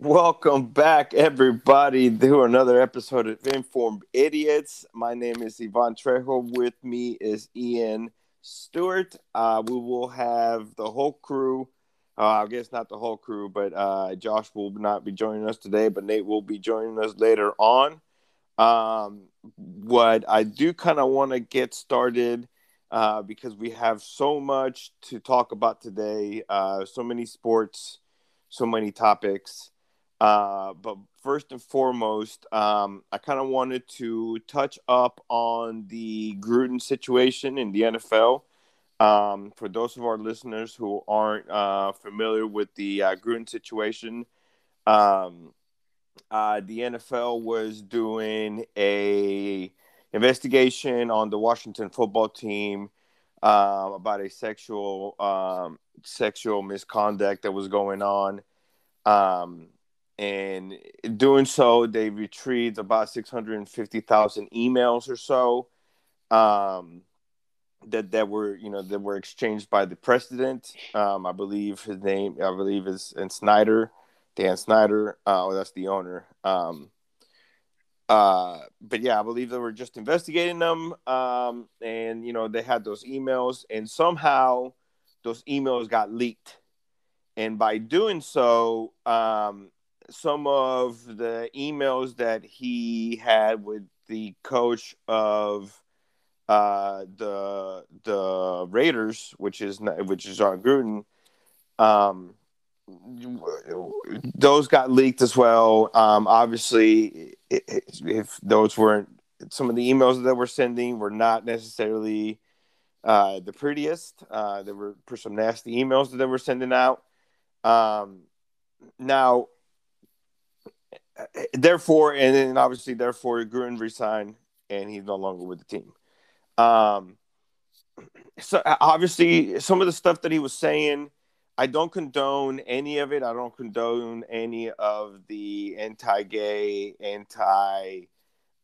Welcome back, everybody, to another episode of Informed Idiots. My name is Ivan Trejo. With me is Ian Stewart. Uh, we will have the whole crew. Uh, I guess not the whole crew, but uh, Josh will not be joining us today, but Nate will be joining us later on. Um, what I do kind of want to get started uh, because we have so much to talk about today, uh, so many sports, so many topics. Uh, but first and foremost, um, I kind of wanted to touch up on the Gruden situation in the NFL. Um, for those of our listeners who aren't uh, familiar with the uh, Gruden situation, um, uh, the NFL was doing a investigation on the Washington football team um, about a sexual um, sexual misconduct that was going on. Um, and doing so, they retrieved about 650,000 emails or so um, that that were you know that were exchanged by the president. Um, I believe his name, I believe is and Snyder, Dan Snyder. Uh, oh, that's the owner. Um, uh, but yeah, I believe they were just investigating them, um, and you know they had those emails, and somehow those emails got leaked, and by doing so, um, some of the emails that he had with the coach of uh, the the Raiders, which is which is Jon Gruden, um, those got leaked as well. Um, obviously, if those weren't some of the emails that we're sending were not necessarily uh, the prettiest. Uh, there were some nasty emails that they were sending out. Um, now, therefore, and then obviously, therefore, Gruden resigned and he's no longer with the team. Um, so obviously, some of the stuff that he was saying I don't condone any of it. I don't condone any of the anti-gay, anti,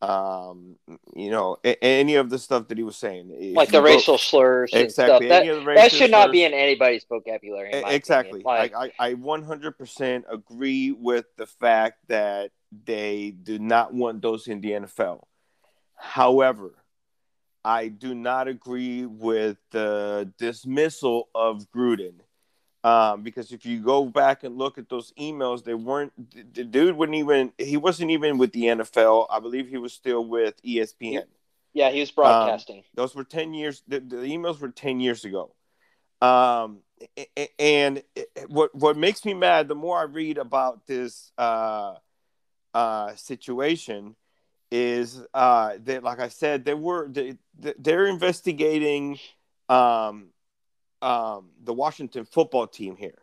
um, you know, a- any of the stuff that he was saying, if like the racial slurs. Exactly. That, that, should not be in anybody's vocabulary. In exactly. Like, I, I 100% agree with the fact that they do not want those in the NFL. However, I do not agree with the dismissal of Gruden um, because if you go back and look at those emails, they weren't the dude wouldn't even he wasn't even with the NFL. I believe he was still with ESPN. Yeah, he was broadcasting. Um, those were ten years. The, the, emails were ten years ago. Um, and what what makes me mad the more I read about this uh, uh, situation is uh, that, like I said, they were they, they're investigating um, um, the Washington football team here.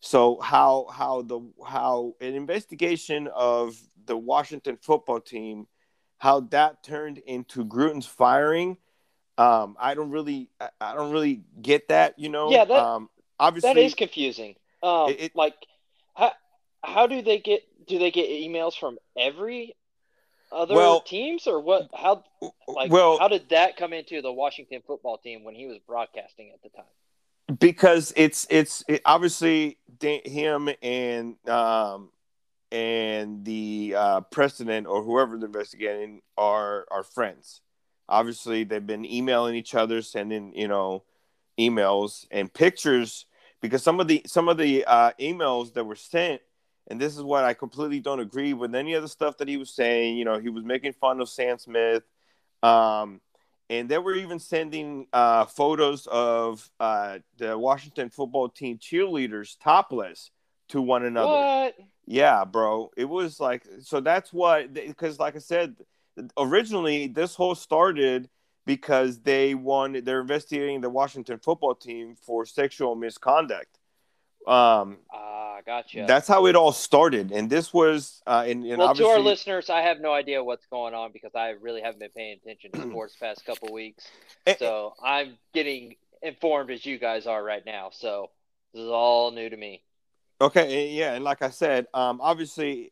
So how how the how an investigation of the Washington football team, how that turned into Gruden's firing, um, I don't really I don't really get that. You know, yeah, that, um, obviously that is confusing. Um, it, it, like how how do they get do they get emails from every other well, teams or what how like well, how did that come into the Washington football team when he was broadcasting at the time? Because it's it's it, obviously him and um and the uh, president or whoever they're investigating are are friends. Obviously, they've been emailing each other, sending you know emails and pictures because some of the some of the uh, emails that were sent, and this is what I completely don't agree with any of the stuff that he was saying. You know, he was making fun of Sam Smith. Um, and they were even sending uh, photos of uh, the Washington football team cheerleaders topless to one another. What? Yeah, bro. It was like so. That's what because, like I said, originally this whole started because they wanted they're investigating the Washington football team for sexual misconduct. Um, ah, gotcha. That's how it all started, and this was, uh, and, and well, to our listeners, I have no idea what's going on because I really haven't been paying attention to sports past couple weeks. Eh, so I'm getting informed as you guys are right now. So this is all new to me. Okay, yeah, and like I said, um, obviously,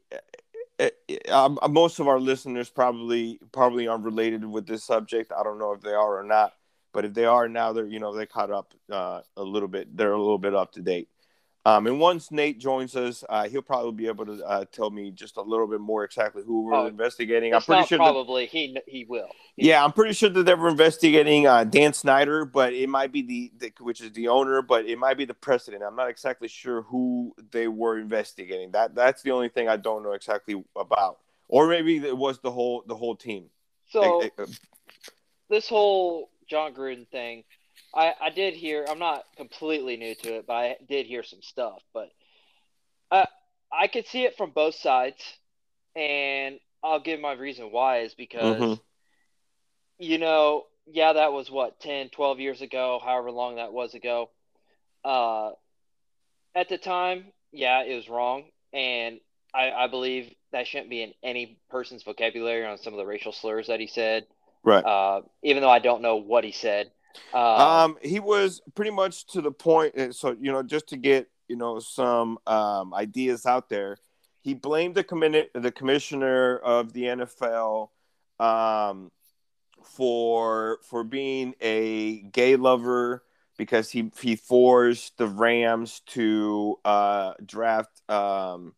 uh, uh, most of our listeners probably probably aren't related with this subject. I don't know if they are or not, but if they are now, they're you know they caught up uh, a little bit. They're a little bit up to date. Um, and once Nate joins us, uh, he'll probably be able to uh, tell me just a little bit more exactly who we're oh, investigating. I'm pretty sure probably that, he he will. Yeah, I'm pretty sure that they were investigating uh, Dan Snyder, but it might be the, the, which is the owner, but it might be the president. I'm not exactly sure who they were investigating. That that's the only thing I don't know exactly about, or maybe it was the whole the whole team. So uh, this whole Jon Gruden thing I, I did hear. I'm not completely new to it, but I did hear some stuff. But uh, I could see it from both sides, and I'll give my reason why is because, mm-hmm. you know, yeah, that was what 10, 12 years ago, however long that was ago. Uh, at the time, yeah, it was wrong, and I, I believe that shouldn't be in any person's vocabulary on some of the racial slurs that he said. Right. Uh, even though I don't know what he said. Uh, um, he was pretty much to the point. So you know, just to get you know some um, ideas out there, he blamed the commi- the commissioner of the NFL um, for for being a gay lover because he he forced the Rams to uh, draft um,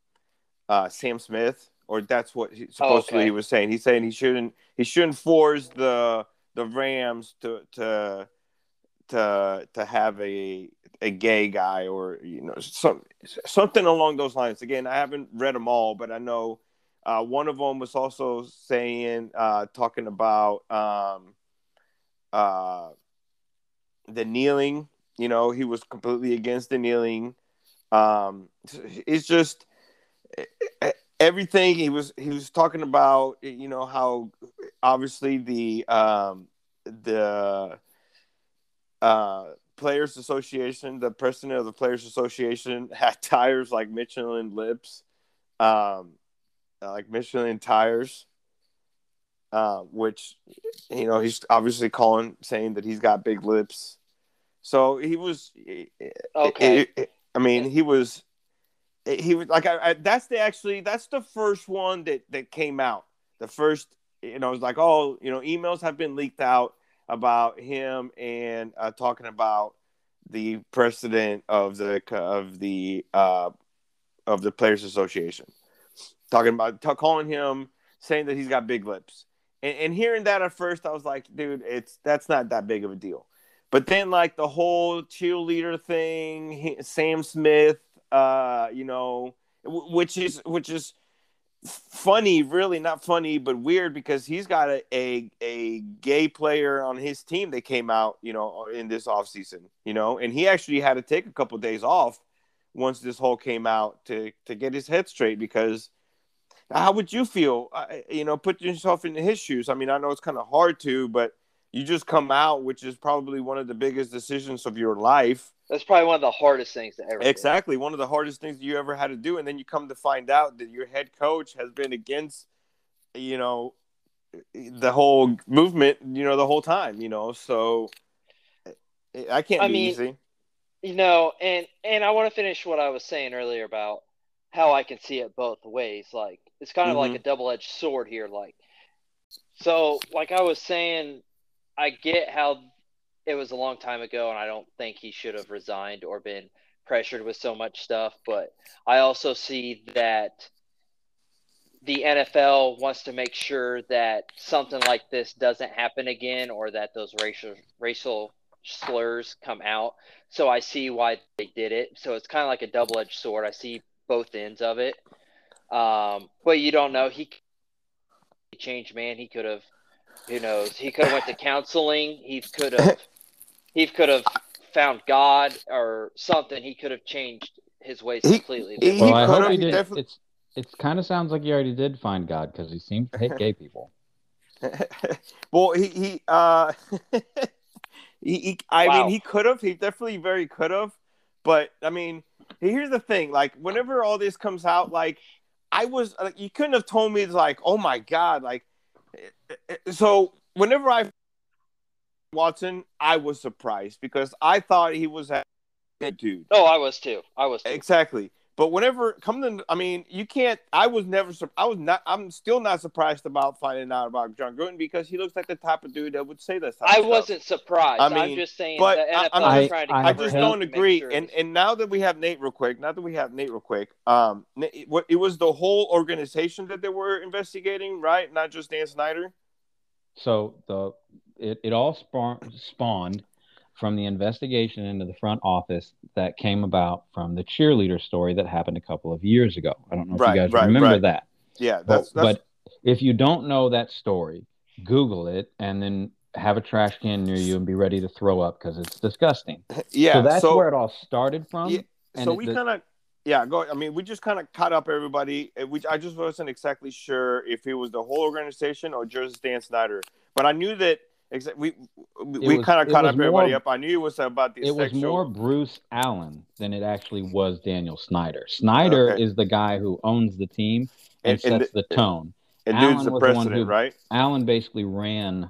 uh, Sam Smith, or that's what he, supposedly okay. he was saying. He's saying he shouldn't he shouldn't force the the Rams to to to to have a a gay guy or you know some something along those lines. Again, I haven't read them all, but I know uh, one of them was also saying uh, talking about um, uh, the kneeling. You know, he was completely against the kneeling. Um, it's just everything he was he was talking about. You know how obviously the um, the uh, Players Association, the president of the Players Association had tires like Michelin lips, um, like Michelin tires, uh, which you know he's obviously calling saying that he's got big lips. So he was okay. It, it, I mean, he was he was like I, I, that's the actually that's the first one that that came out. The first you know, it was like, oh, you know, emails have been leaked out about him and uh, talking about the president of the of the uh, of the Players Association, talking about t- calling him saying that he's got big lips, and, and hearing that at first, I was like, dude, it's that's not that big of a deal. But then, like the whole cheerleader thing, Sam Smith, uh, you know, which is which is funny, really not funny, but weird because he's got a, a, a gay player on his team that came out, you know, in this offseason, you know, and he actually had to take a couple of days off once this whole came out to to get his head straight because how would you feel, you know, put yourself in his shoes? I mean, I know it's kind of hard to, but you just come out, which is probably one of the biggest decisions of your life that's probably one of the hardest things to ever. Exactly, do. one of the hardest things you ever had to do, and then you come to find out that your head coach has been against, you know, the whole movement, you know, the whole time, you know. So I can't I be mean, easy. You know, and and I want to finish what I was saying earlier about how I can see it both ways. Like it's kind of mm-hmm. like a double edged sword here. Like so, like I was saying, I get how it was a long time ago, and I don't think he should have resigned or been pressured with so much stuff. But I also see that the NFL wants to make sure that something like this doesn't happen again, or that those racial racial slurs come out. So I see why they did it. So it's kind of like a double edged sword. I see both ends of it. Um, but you don't know. He changed, man. He could have, who knows? He could have went to counseling. He could have he could have found God or something. He could have changed his ways completely. He, well, I hope he did. Definitely... It's it kind of sounds like he already did find God because he seems to hate gay people. well, he he uh he, he I wow. mean he could have. He definitely very could have. But I mean, here's the thing: like whenever all this comes out, like I was, like, you couldn't have told me like, oh my god, like. So whenever I Watson, I was surprised because I thought he was a good dude. Oh, I was too. I was too. exactly. But whenever come to, I mean, you can't. I was never. I was not. I'm still not surprised about finding out about Jon Gruden because he looks like the type of dude that would say that. I wasn't surprised. I mean, I'm just saying. But I, I, I, I just don't agree. Sure and and now that we have Nate real quick, now that we have Nate real quick, um, it, it was the whole organization that they were investigating, right? Not just Dan Snyder. So the it, it all spawned, spawned from the investigation into the front office that came about from the cheerleader story that happened a couple of years ago. I don't know if right, you guys right, remember right. that. Yeah, that's, but, that's... but if you don't know that story, Google it and then have a trash can near you and be ready to throw up because it's disgusting. Yeah, so that's so, where it all started from. Yeah, so we kind of yeah go i mean we just kind of caught up everybody we, i just wasn't exactly sure if it was the whole organization or just dan snyder but i knew that Exactly. We we kind of caught up more, everybody up. I knew it was about the. It was more Bruce Allen than it actually was Daniel Snyder. Snyder okay. is the guy who owns the team and, and sets the, the, tone. And Allen dude's the president, who, right? Allen basically ran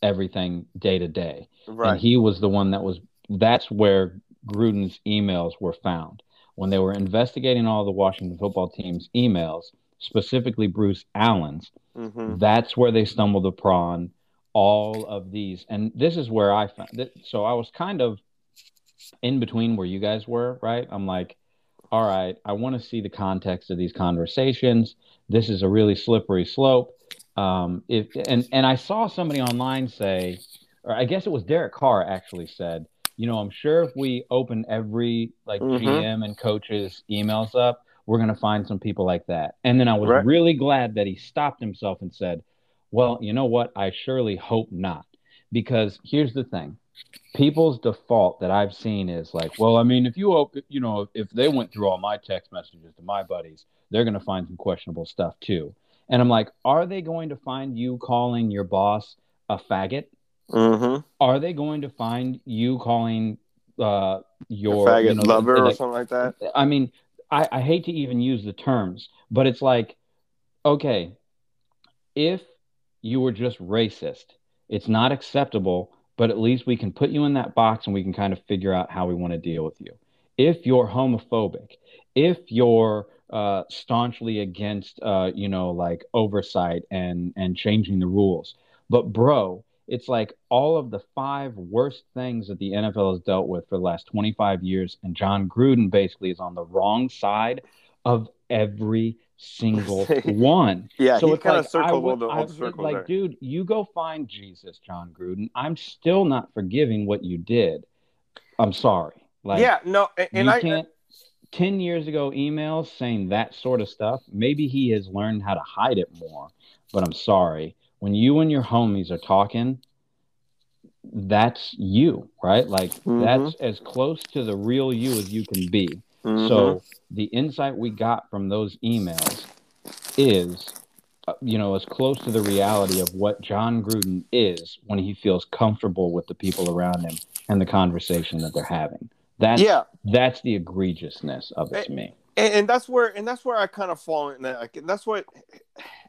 everything day to day, right? And he was the one that was. That's where Gruden's emails were found when they were investigating all the Washington football team's emails, specifically Bruce Allen's. Mm-hmm. That's where they stumbled upon all of these. And this is where I found it. So I was kind of in between where you guys were, right? I'm like, all right, I want to see the context of these conversations. This is a really slippery slope. Um, if and and I saw somebody online say, or I guess it was Derek Carr actually said, you know, I'm sure if we open every like mm-hmm. GM and coaches emails up, we're gonna find some people like that. And then I was right. really glad that he stopped himself and said, well, you know what? I surely hope not. Because here's the thing people's default that I've seen is like, well, I mean, if you, open, you know, if they went through all my text messages to my buddies, they're going to find some questionable stuff too. And I'm like, are they going to find you calling your boss a faggot? Mm-hmm. Are they going to find you calling uh, your a faggot you know, lover like, or something like that? I mean, I, I hate to even use the terms, but it's like, okay, if you were just racist. It's not acceptable, but at least we can put you in that box and we can kind of figure out how we want to deal with you. If you're homophobic, if you're uh, staunchly against, uh, you know, like oversight and and changing the rules, but bro, it's like all of the five worst things that the NFL has dealt with for the last 25 years, and Jon Gruden basically is on the wrong side of every single one. Yeah, so he kind like, of circled would, the whole circle. Like, there. dude, you go find Jesus, Jon Gruden. I'm still not forgiving what you did. I'm sorry. Like, yeah, no, and, and I can't. 10 years ago emails saying that sort of stuff maybe he has learned how to hide it more but i'm sorry when you and your homies are talking that's you right like mm-hmm. that's as close to the real you as you can be Mm-hmm. So the insight we got from those emails is, uh, you know, as close to the reality of what Jon Gruden is when he feels comfortable with the people around him and the conversation that they're having. That's yeah. that's the egregiousness of it to me. And, and that's where and that's where I kind of fall in that. Like, that's what.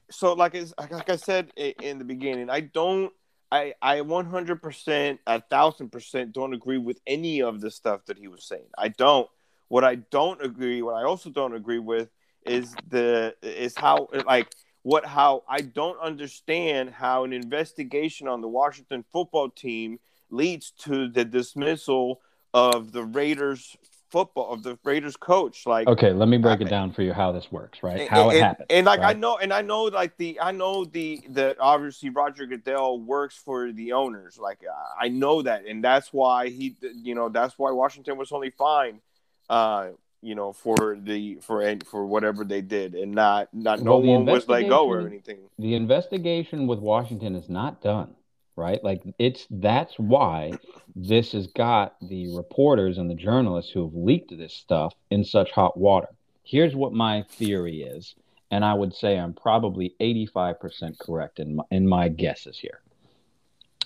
So like like I said in the beginning, I don't. I I 100% a thousand percent don't agree with any of the stuff that he was saying. I don't. What I don't agree, what I also don't agree with, is the is how like what how I don't understand how an investigation on the Washington football team leads to the dismissal of the Raiders football of the Raiders coach. Like, okay, let me break I, it down for you how this works, right? How and, it happens. And like right? I know, and I know, like the I know the the obviously Roger Goodell works for the owners. Like I know that, and that's why he, you know, that's why Washington was only fined uh, you know, for the for for whatever they did, and not not well, no one was let go or anything. The investigation with Washington is not done, right? Like it's that's why this has got the reporters and the journalists who have leaked this stuff in such hot water. Here's what my theory is, and I would say I'm probably 85% correct in my, in my guesses here.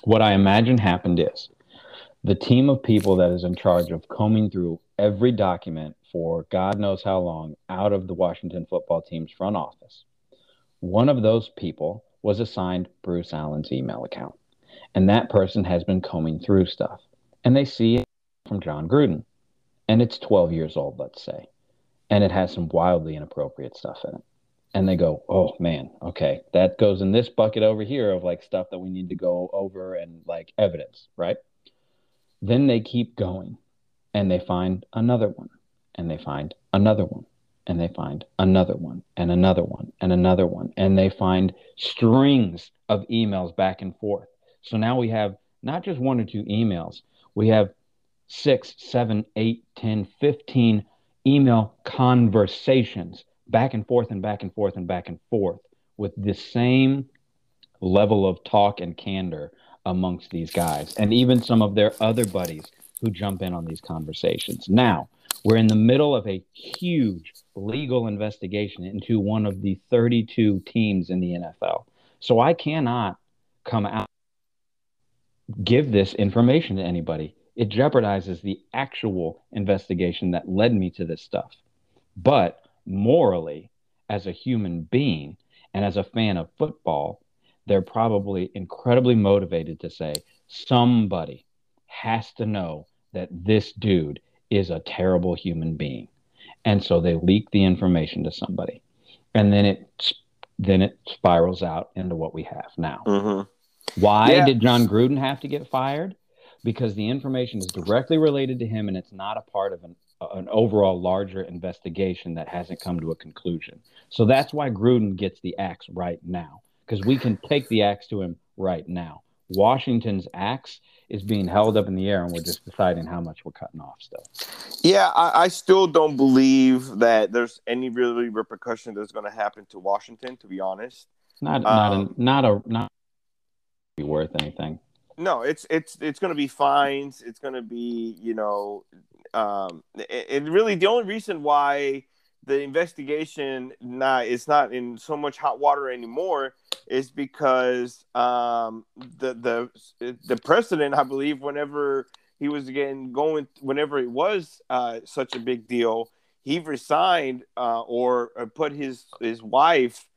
What I imagine happened is the team of people that is in charge of combing through every document for God knows how long out of the Washington football team's front office. One of those people was assigned Bruce Allen's email account, and that person has been combing through stuff. And they see it from Jon Gruden, and it's 12 years old, let's say. and it has some wildly inappropriate stuff in it. And they go, oh man, okay, that goes in this bucket over here of like stuff that we need to go over and like evidence, right? Then they keep going and they find another one and they find another one and they find another one and another one and another one and they find strings of emails back and forth. So now we have not just one or two emails we have six seven eight ten fifteen email conversations back and forth and back and forth and back and forth with the same level of talk and candor amongst these guys and even some of their other buddies who jump in on these conversations now we're in the middle of a huge legal investigation into one of the 32 teams in the NFL. So I cannot come out give this information to anybody. It jeopardizes the actual investigation that led me to this stuff. But morally, as a human being and as a fan of football, they're probably incredibly motivated to say somebody has to know that this dude is a terrible human being. And so they leak the information to somebody. And then it then it spirals out into what we have now. Mm-hmm. Why yeah. did Jon Gruden have to get fired? Because the information is directly related to him and it's not a part of an, an overall larger investigation that hasn't come to a conclusion. So that's why Gruden gets the axe right now, because we can take the axe to him right now. Washington's axe is being held up in the air and we're just deciding how much we're cutting off still. Yeah, I, I still don't believe that there's any really repercussion that's going to happen to Washington. To be honest, not not um, a, not a not be worth anything. No, it's it's it's going to be fines. It's going to be you know, um, it, it really the only reason why the investigation not it's not in so much hot water anymore is because um, the the the president, I believe, whenever he was again going, whenever it was uh, such a big deal, he resigned uh, or, or put his his wife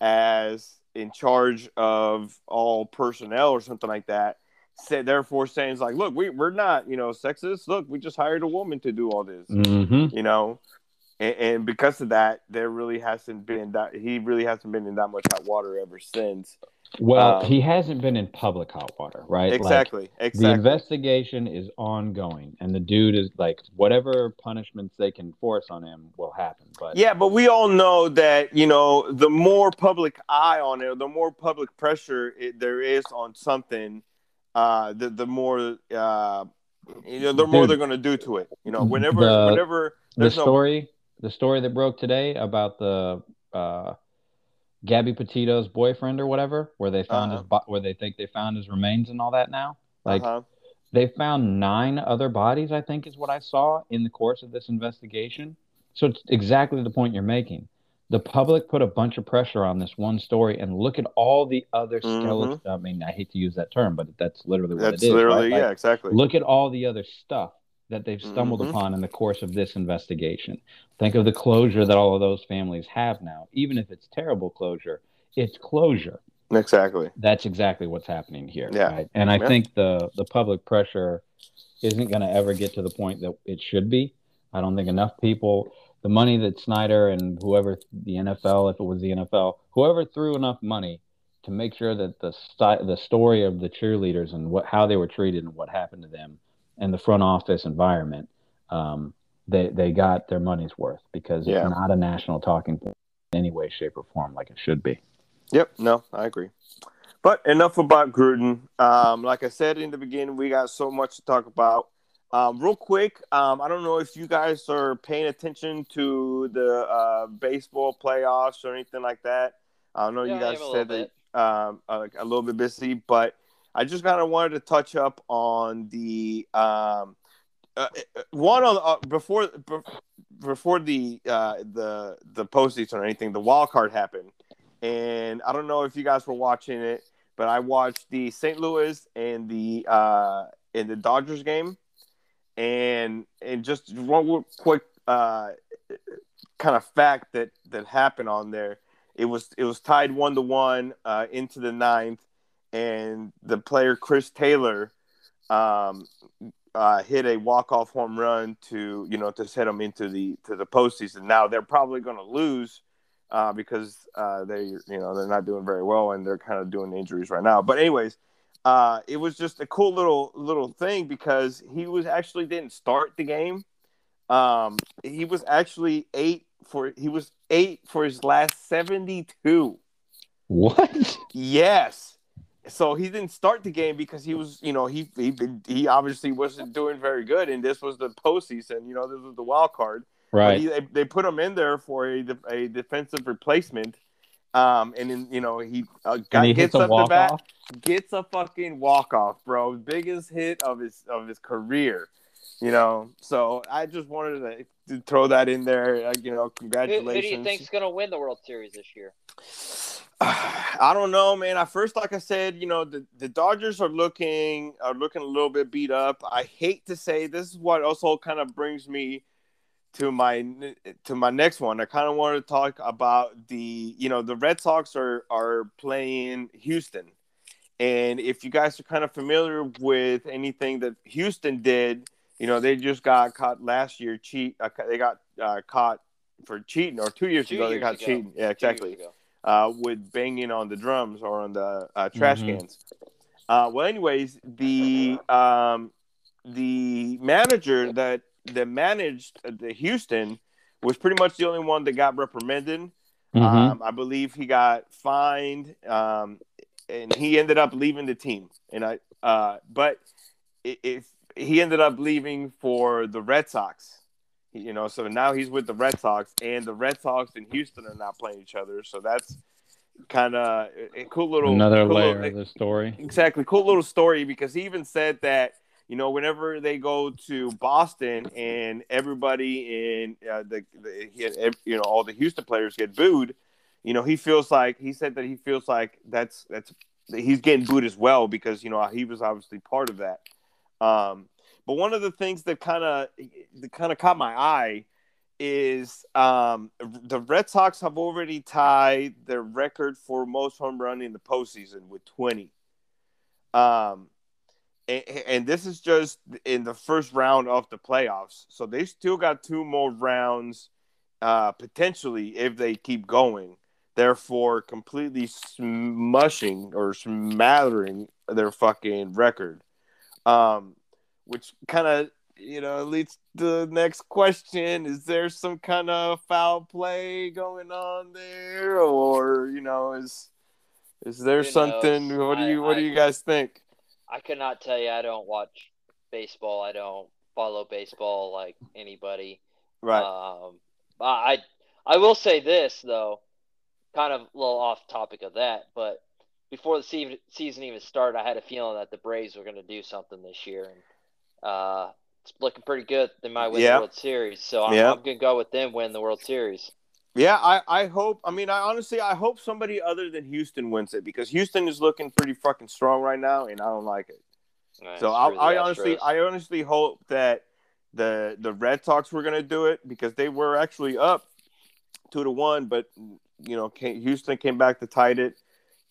as in charge of all personnel or something like that. Said therefore saying like, look, we we're not you know sexist. Look, we just hired a woman to do all this. Mm-hmm. You know, and, and, because of that, there really hasn't been that he really hasn't been in that much hot water ever since. Well, um, he hasn't been in public hot water, right? Exactly. Like, exactly. The investigation is ongoing, and the dude is like, whatever punishments they can force on him will happen. But yeah, but we all know that you know the more public eye on it, the more public pressure it, there is on something, uh, the the more uh, you know, the dude, more they're going to do to it. You know, whenever the, whenever the story. The story that broke today about the uh, Gabby Petito's boyfriend or whatever, where they found uh-huh. his where they think they found his remains and all that now. Like uh-huh. they found nine other bodies, I think is what I saw in the course of this investigation. So it's exactly the point you're making. The public put a bunch of pressure on this one story, and look at all the other mm-hmm. skeletons. I mean, I hate to use that term, but that's literally what that's it is. Literally, right? like, yeah, exactly. Look at all the other stuff that they've stumbled mm-hmm. upon in the course of this investigation. Think of the closure that all of those families have now. Even if it's terrible closure, it's closure. Exactly. That's exactly what's happening here. Yeah. Right? And I yeah. think the the public pressure isn't going to ever get to the point that it should be. I don't think enough people, the money that Snyder and whoever the NFL, if it was the NFL, whoever threw enough money to make sure that the the story of the cheerleaders and what how they were treated and what happened to them and the front office environment, um, they they got their money's worth because yeah. it's not a national talking point in any way, shape, or form like it should be. Yep, no, I agree. But enough about Gruden. Um, like I said in the beginning, we got so much to talk about. Um, real quick, um, I don't know if you guys are paying attention to the uh, baseball playoffs or anything like that. I don't know yeah, you guys said that um, a, a, little bit busy, but I just kind of wanted to touch up on the um, uh, uh one on uh, before before the uh, the the postseason or anything. The wild card happened, and I don't know if you guys were watching it, but I watched the St. Louis and the uh, in the Dodgers game, and and just one quick uh, kind of fact that that happened on there. It was it was tied one to one uh, into the ninth and the player Chris Taylor um, uh, hit a walk off home run to you know to set them into the to the postseason. Now they're probably going to lose uh, because uh, they you know they're not doing very well and they're kind of doing injuries right now. But anyways, uh, it was just a cool little little thing because he was actually didn't start the game. Um, he was actually eight for he was eight for his last seventy two. What? Yes. So he didn't start the game because he was, you know, he he he obviously wasn't doing very good, and this was the postseason. You know, this was the wild card. Right. He, they, they put him in there for a, a defensive replacement. Um, and then you know he, uh, got, he gets up the bat, off? gets a fucking walk off, bro, biggest hit of his of his career. You know, so I just wanted to, to throw that in there. Uh, you know, congratulations. Who, who do you think's going to win the World Series this year? I don't know, man. At first, like I said, you know, the, the Dodgers are looking are looking a little bit beat up. I hate to say this is what also kind of brings me to my to my next one. I kind of want to talk about the you know the Red Sox are are playing Houston, and if you guys are kind of familiar with anything that Houston did, you know they just got caught last year cheat. Uh, they got uh, caught for cheating, or two years two ago years they got ago. cheating. Yeah, exactly. Uh, with banging on the drums or on the uh, trash mm-hmm. cans. Uh, well, anyways, the um, the manager that that managed the Houston was pretty much the only one that got reprimanded. Mm-hmm. Um, I believe he got fined, um, and he ended up leaving the team. And I, uh, but if he ended up leaving for the Red Sox, you know, so now he's with the Red Sox, and the Red Sox and Houston are not playing each other. So that's kind of a cool little another cool layer little, of the story. Exactly, cool little story because he even said that you know, whenever they go to Boston and everybody in uh, the, the you know all the Houston players get booed, you know, he feels like he said that he feels like that's that's he's getting booed as well because you know he was obviously part of that. Um, but one of the things that kind of that kind of caught my eye is um, the Red Sox have already tied their record for most home run in the postseason with 20. Um, and, and this is just in the first round of the playoffs. So they still got two more rounds uh, potentially if they keep going. Therefore, completely smushing or smattering their fucking record. Um, which kind of you know leads to the next question: Is there some kind of foul play going on there, or you know, is is there Who something? Knows? What do you I, What I, do you guys think? I cannot tell you I don't watch baseball. I don't follow baseball like anybody. Right. Um, I I will say this though, kind of a little off topic of that, but before the season even started, I had a feeling that the Braves were going to do something this year, and uh, it's looking pretty good. They might win yeah. the World Series, so I'm, yeah. I'm going to go with them win the World Series. Yeah, I, I hope. I mean, I honestly, I hope somebody other than Houston wins it because Houston is looking pretty fucking strong right now, and I don't like it. Nice. So I, I honestly, I honestly hope that the the Red Sox were gonna do it because they were actually up two to one, but you know, Houston came back to tie it,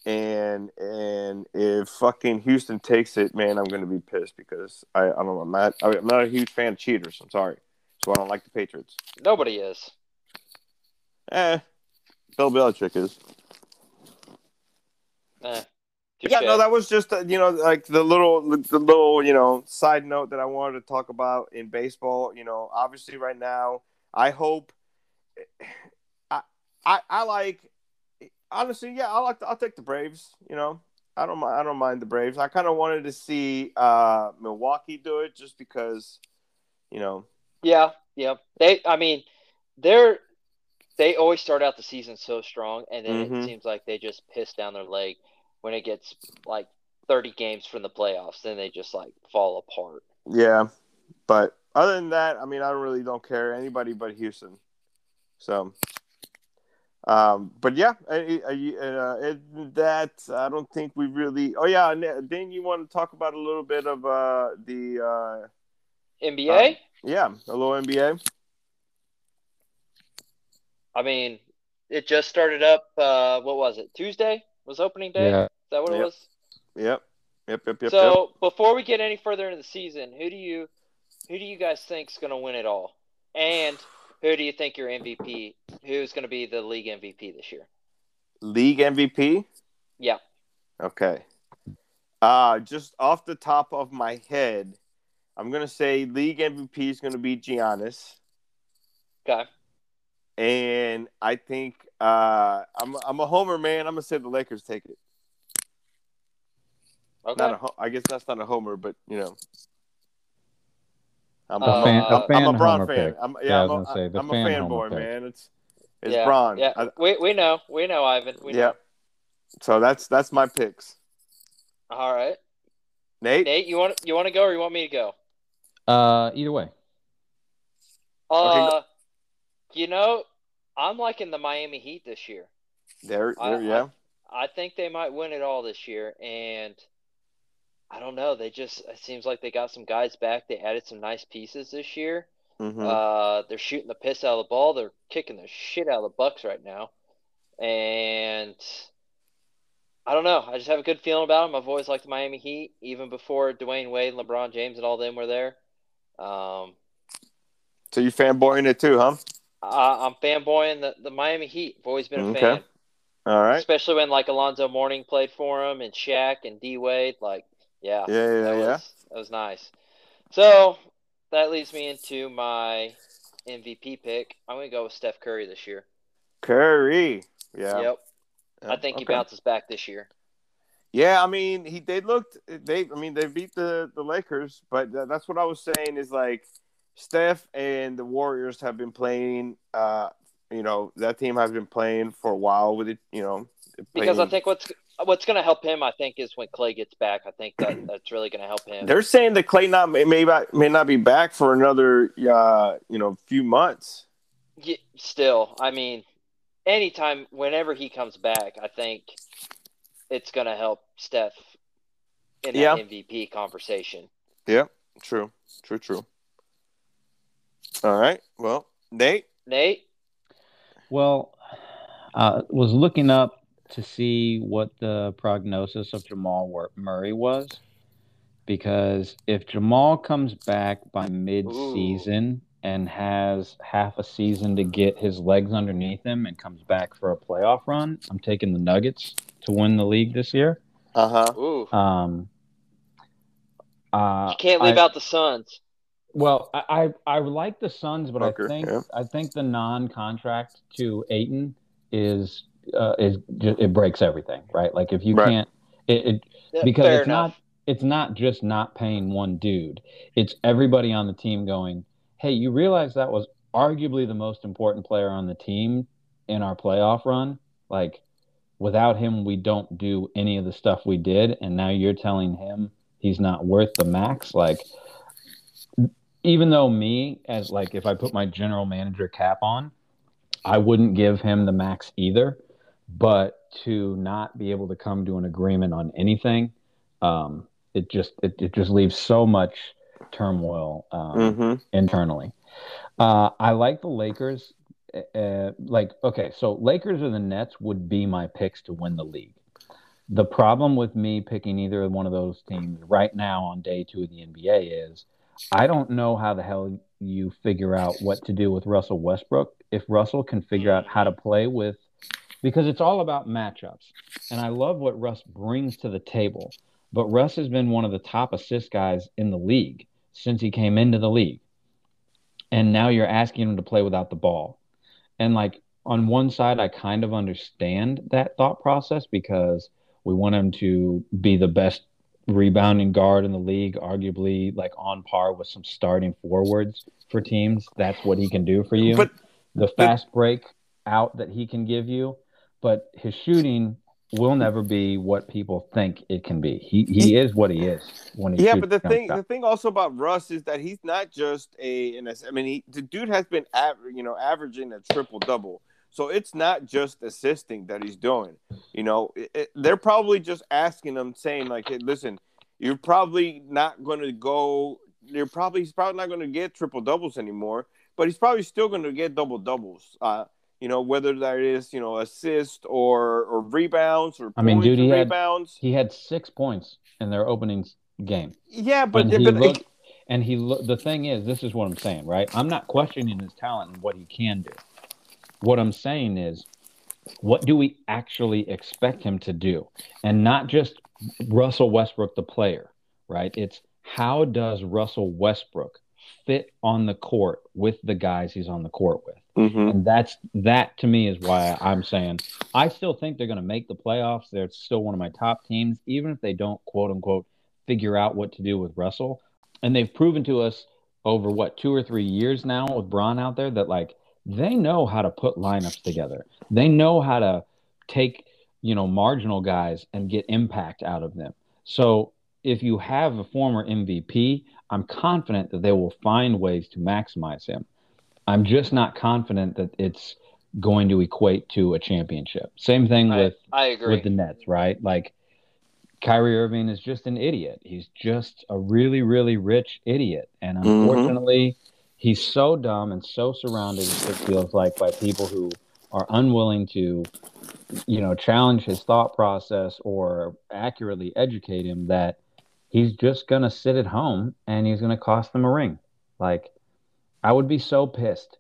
and and if fucking Houston takes it, man, I'm gonna be pissed because I I don't I'm not, I'm not a huge fan of cheaters. I'm sorry, so I don't like the Patriots. Nobody is. Eh, Bill Belichick is. Eh. Yeah, no, that was just uh, you know like the little the little you know side note that I wanted to talk about in baseball. You know, obviously right now, I hope. I I, I like honestly, yeah, I like I'll take the Braves. You know, I don't mind I don't mind the Braves. I kind of wanted to see uh, Milwaukee do it just because, you know. Yeah, yeah. They, I mean, they're they always start out the season so strong, and then mm-hmm. it seems like they just piss down their leg when it gets like 30 games from the playoffs. Then they just like fall apart. Yeah, but other than that, I mean, I really don't care anybody but Houston. So, um, but yeah, uh, uh, that I don't think we really. Oh yeah, then you want to talk about a little bit of uh, the uh, NBA? Uh, yeah, a little NBA. I mean, it just started up. Uh, what was it? Tuesday was opening day. Yeah. Is that what yep. it was? Yep. Yep, yep, yep. So yep. before we get any further into the season, who do you who do you guys think is going to win it all? And who do you think your MVP? Who's going to be the league MVP this year? League MVP? Yeah. Okay. Uh just off the top of my head, I'm gonna say league MVP is gonna be Giannis. Okay. And I think uh, I'm I'm a homer man. I'm gonna say the Lakers take it. Okay. Not a, I guess that's not a homer, but you know. I'm a, uh, fan, a, fan I'm a Bron fan. Pick. I'm, yeah, yeah, I'm a, say, I'm a fanboy, man. It's it's yeah, Bron. Yeah, I, we we know, we know, Ivan. We yeah. Know. So that's that's my picks. All right. Nate, Nate, you want you want to go or you want me to go? Uh, either way. Uh, okay, you know, I'm liking the Miami Heat this year. There, there yeah. I, I think they might win it all this year, and I don't know. They just it seems like they got some guys back. They added some nice pieces this year. Mm-hmm. Uh, they're shooting the piss out of the ball. They're kicking the shit out of the Bucks right now, and I don't know. I just have a good feeling about them. I've always liked the Miami Heat, even before Dwyane Wade, and LeBron James, and all them were there. Um, so you fanboying it too, huh? Uh, I'm fanboying the, the Miami Heat. I've always been a okay. fan. All right. Especially when like Alonzo Mourning played for him and Shaq and D Wade. Like, yeah. Yeah, yeah, that yeah. Was, that was nice. So that leads me into my MVP pick. I'm gonna go with Steph Curry this year. Curry. Yeah. Yep. I think okay. he bounces back this year. Yeah, I mean, he they looked they I mean they beat the the Lakers, but that's what I was saying is like Steph and the Warriors have been playing. Uh, you know that team has been playing for a while with it. You know, playing. because I think what's what's going to help him, I think, is when Clay gets back. I think that that's really going to help him. They're saying that Clay not may may not be back for another uh, you know few months. Yeah, still, I mean, anytime, whenever he comes back, I think it's going to help Steph in that yeah. MVP conversation. Yeah, true, true, true. All right. Well, Nate. Nate. Well, I was looking up to see what the prognosis of Jamal Murray was, because if Jamal comes back by mid-season Ooh. and has half a season to get his legs underneath him and comes back for a playoff run, I'm taking the Nuggets to win the league this year. Uh huh. Um. Uh, you can't leave I, out the Suns. Well, I, I, I like the Suns, but I think yeah. I think the non-contract to Ayton is uh, is it breaks everything, right? Like if you right. can't, it, it yeah, because it's enough. not it's not just not paying one dude. It's everybody on the team going, hey, you realize that was arguably the most important player on the team in our playoff run. Like without him, we don't do any of the stuff we did, and now you're telling him he's not worth the max. Like even though me as like if I put my general manager cap on, I wouldn't give him the max either. But to not be able to come to an agreement on anything, um, it just it, it just leaves so much turmoil um, mm-hmm. internally. Uh, I like the Lakers. Uh, like okay, so Lakers or the Nets would be my picks to win the league. The problem with me picking either one of those teams right now on day two of the NBA is I don't know how the hell you figure out what to do with Russell Westbrook. If Russell can figure out how to play with, because it's all about matchups. And I love what Russ brings to the table. But Russ has been one of the top assist guys in the league since he came into the league. And now you're asking him to play without the ball. And like on one side, I kind of understand that thought process because we want him to be the best rebounding guard in the league, arguably like on par with some starting forwards for teams. That's what he can do for you. But the fast break out that he can give you, but his shooting will never be what people think it can be. He he is what he is when he Yeah, but the thing the thing also about Russ is that he's not just a I mean he, the dude has been aver- you know averaging a triple double. So it's not just assisting that he's doing. You know, it, it, they're probably just asking him, saying like, hey, "Listen, you're probably not going to go. You're probably he's probably not going to get triple doubles anymore, but he's probably still going to get double doubles. Uh, You know, whether that is you know assist or or rebounds or I mean, dude, he rebounds. Had, he had six points in their opening game. Yeah, but, and he but looked, and he look. The thing is, this is what I'm saying, right? I'm not questioning his talent and what he can do. What I'm saying is, what do we actually expect him to do, and not just Russell Westbrook, the player, right? It's how does Russell Westbrook fit on the court with the guys he's on the court with? Mm-hmm. And that's that to me is why I'm saying I still think they're going to make the playoffs. They're still one of my top teams, even if they don't quote unquote figure out what to do with Russell. And they've proven to us over what two or three years now with Bron out there that like they know how to put lineups together. They know how to take you know marginal guys and get impact out of them. So if you have a former MVP, I'm confident that they will find ways to maximize him. I'm just not confident that it's going to equate to a championship. Same thing I, with I agree with the Nets, right? Like Kyrie Irving is just an idiot. He's just a really, really rich idiot, and mm-hmm. unfortunately, mm-hmm. he's so dumb and so surrounded. It feels like by people who are unwilling to, you know, challenge his thought process or accurately educate him that he's just gonna sit at home and he's gonna cost them a ring. Like I would be so pissed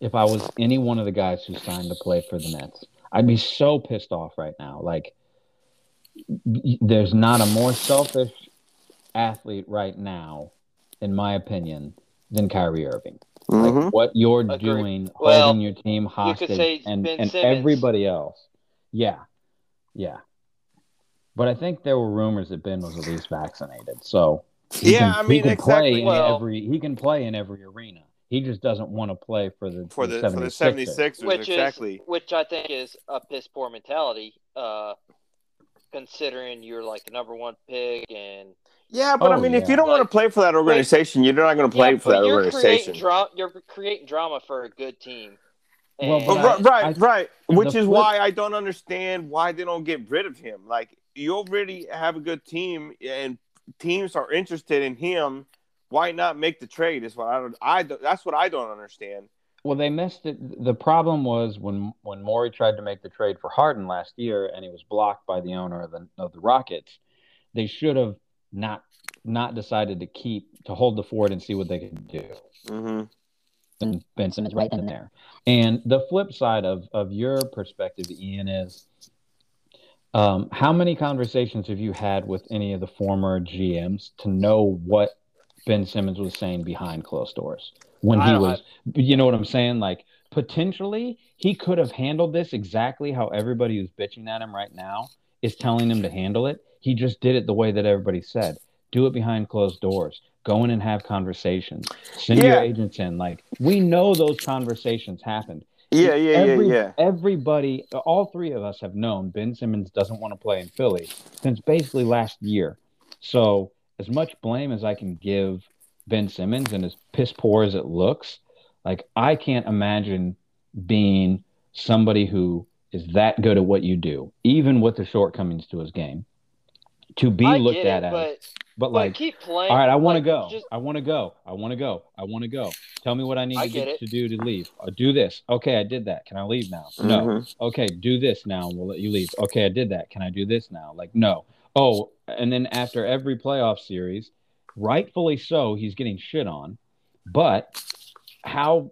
if I was any one of the guys who signed to play for the Nets. I'd be so pissed off right now. Like, there's not a more selfish athlete right now, in my opinion, than Kyrie Irving. Mm-hmm. Like what you're Agreed. doing, well, holding your team hostage, and, and everybody else. Yeah, yeah. But I think there were rumors that Ben was at least vaccinated. So he yeah, can, I mean, he can exactly. play well, in every he can play in every arena. He just doesn't want to play for the for the, the 76ers. for the 76ers, which exactly. Is, which I think is a piss poor mentality, uh, considering you're like the number one pick and. Yeah, but oh, I mean, yeah. if you don't like, want to play for that organization, you're not going to play yeah, for that you're organization. Creating dra- you're creating drama for a good team. well, right, right, I, right. Which is flip- why I don't understand why they don't get rid of him. Like you already have a good team, and teams are interested in him, why not make the trade? Is what I don't. I that's what I don't understand. Well, they missed it. The problem was when when Morey tried to make the trade for Harden last year, and he was blocked by the owner of the of the Rockets. They should have not not decided to keep to hold the fort and see what they could do. Mm-hmm. And Benson is right in there. And the flip side of of your perspective, Ian, is um, how many conversations have you had with any of the former GMs to know what Ben Simmons was saying behind closed doors when he was, you know what I'm saying? Like potentially he could have handled this exactly how everybody who's bitching at him right now is telling him to handle it. He just did it the way that everybody said. Do it behind closed doors. Go in and have conversations. Send yeah. your agents in. Like we know those conversations happened. Yeah, yeah, Every, yeah, yeah. Everybody, all three of us have known Ben Simmons doesn't want to play in Philly since basically last year. So, as much blame as I can give Ben Simmons and as piss poor as it looks, like I can't imagine being somebody who is that good at what you do, even with the shortcomings to his game, to be I looked at it, as but like, keep playing. All right, I want to like, go. Just... I want to go. I want to go. I want to go. Tell me what I need I to, get, to do to leave. I'll do this. Okay, I did that. Can I leave now? Mm-hmm. No. Okay, do this now, and we'll let you leave. Okay, I did that. Can I do this now? Like, no. Oh, and then after every playoff series, rightfully so, he's getting shit on. But how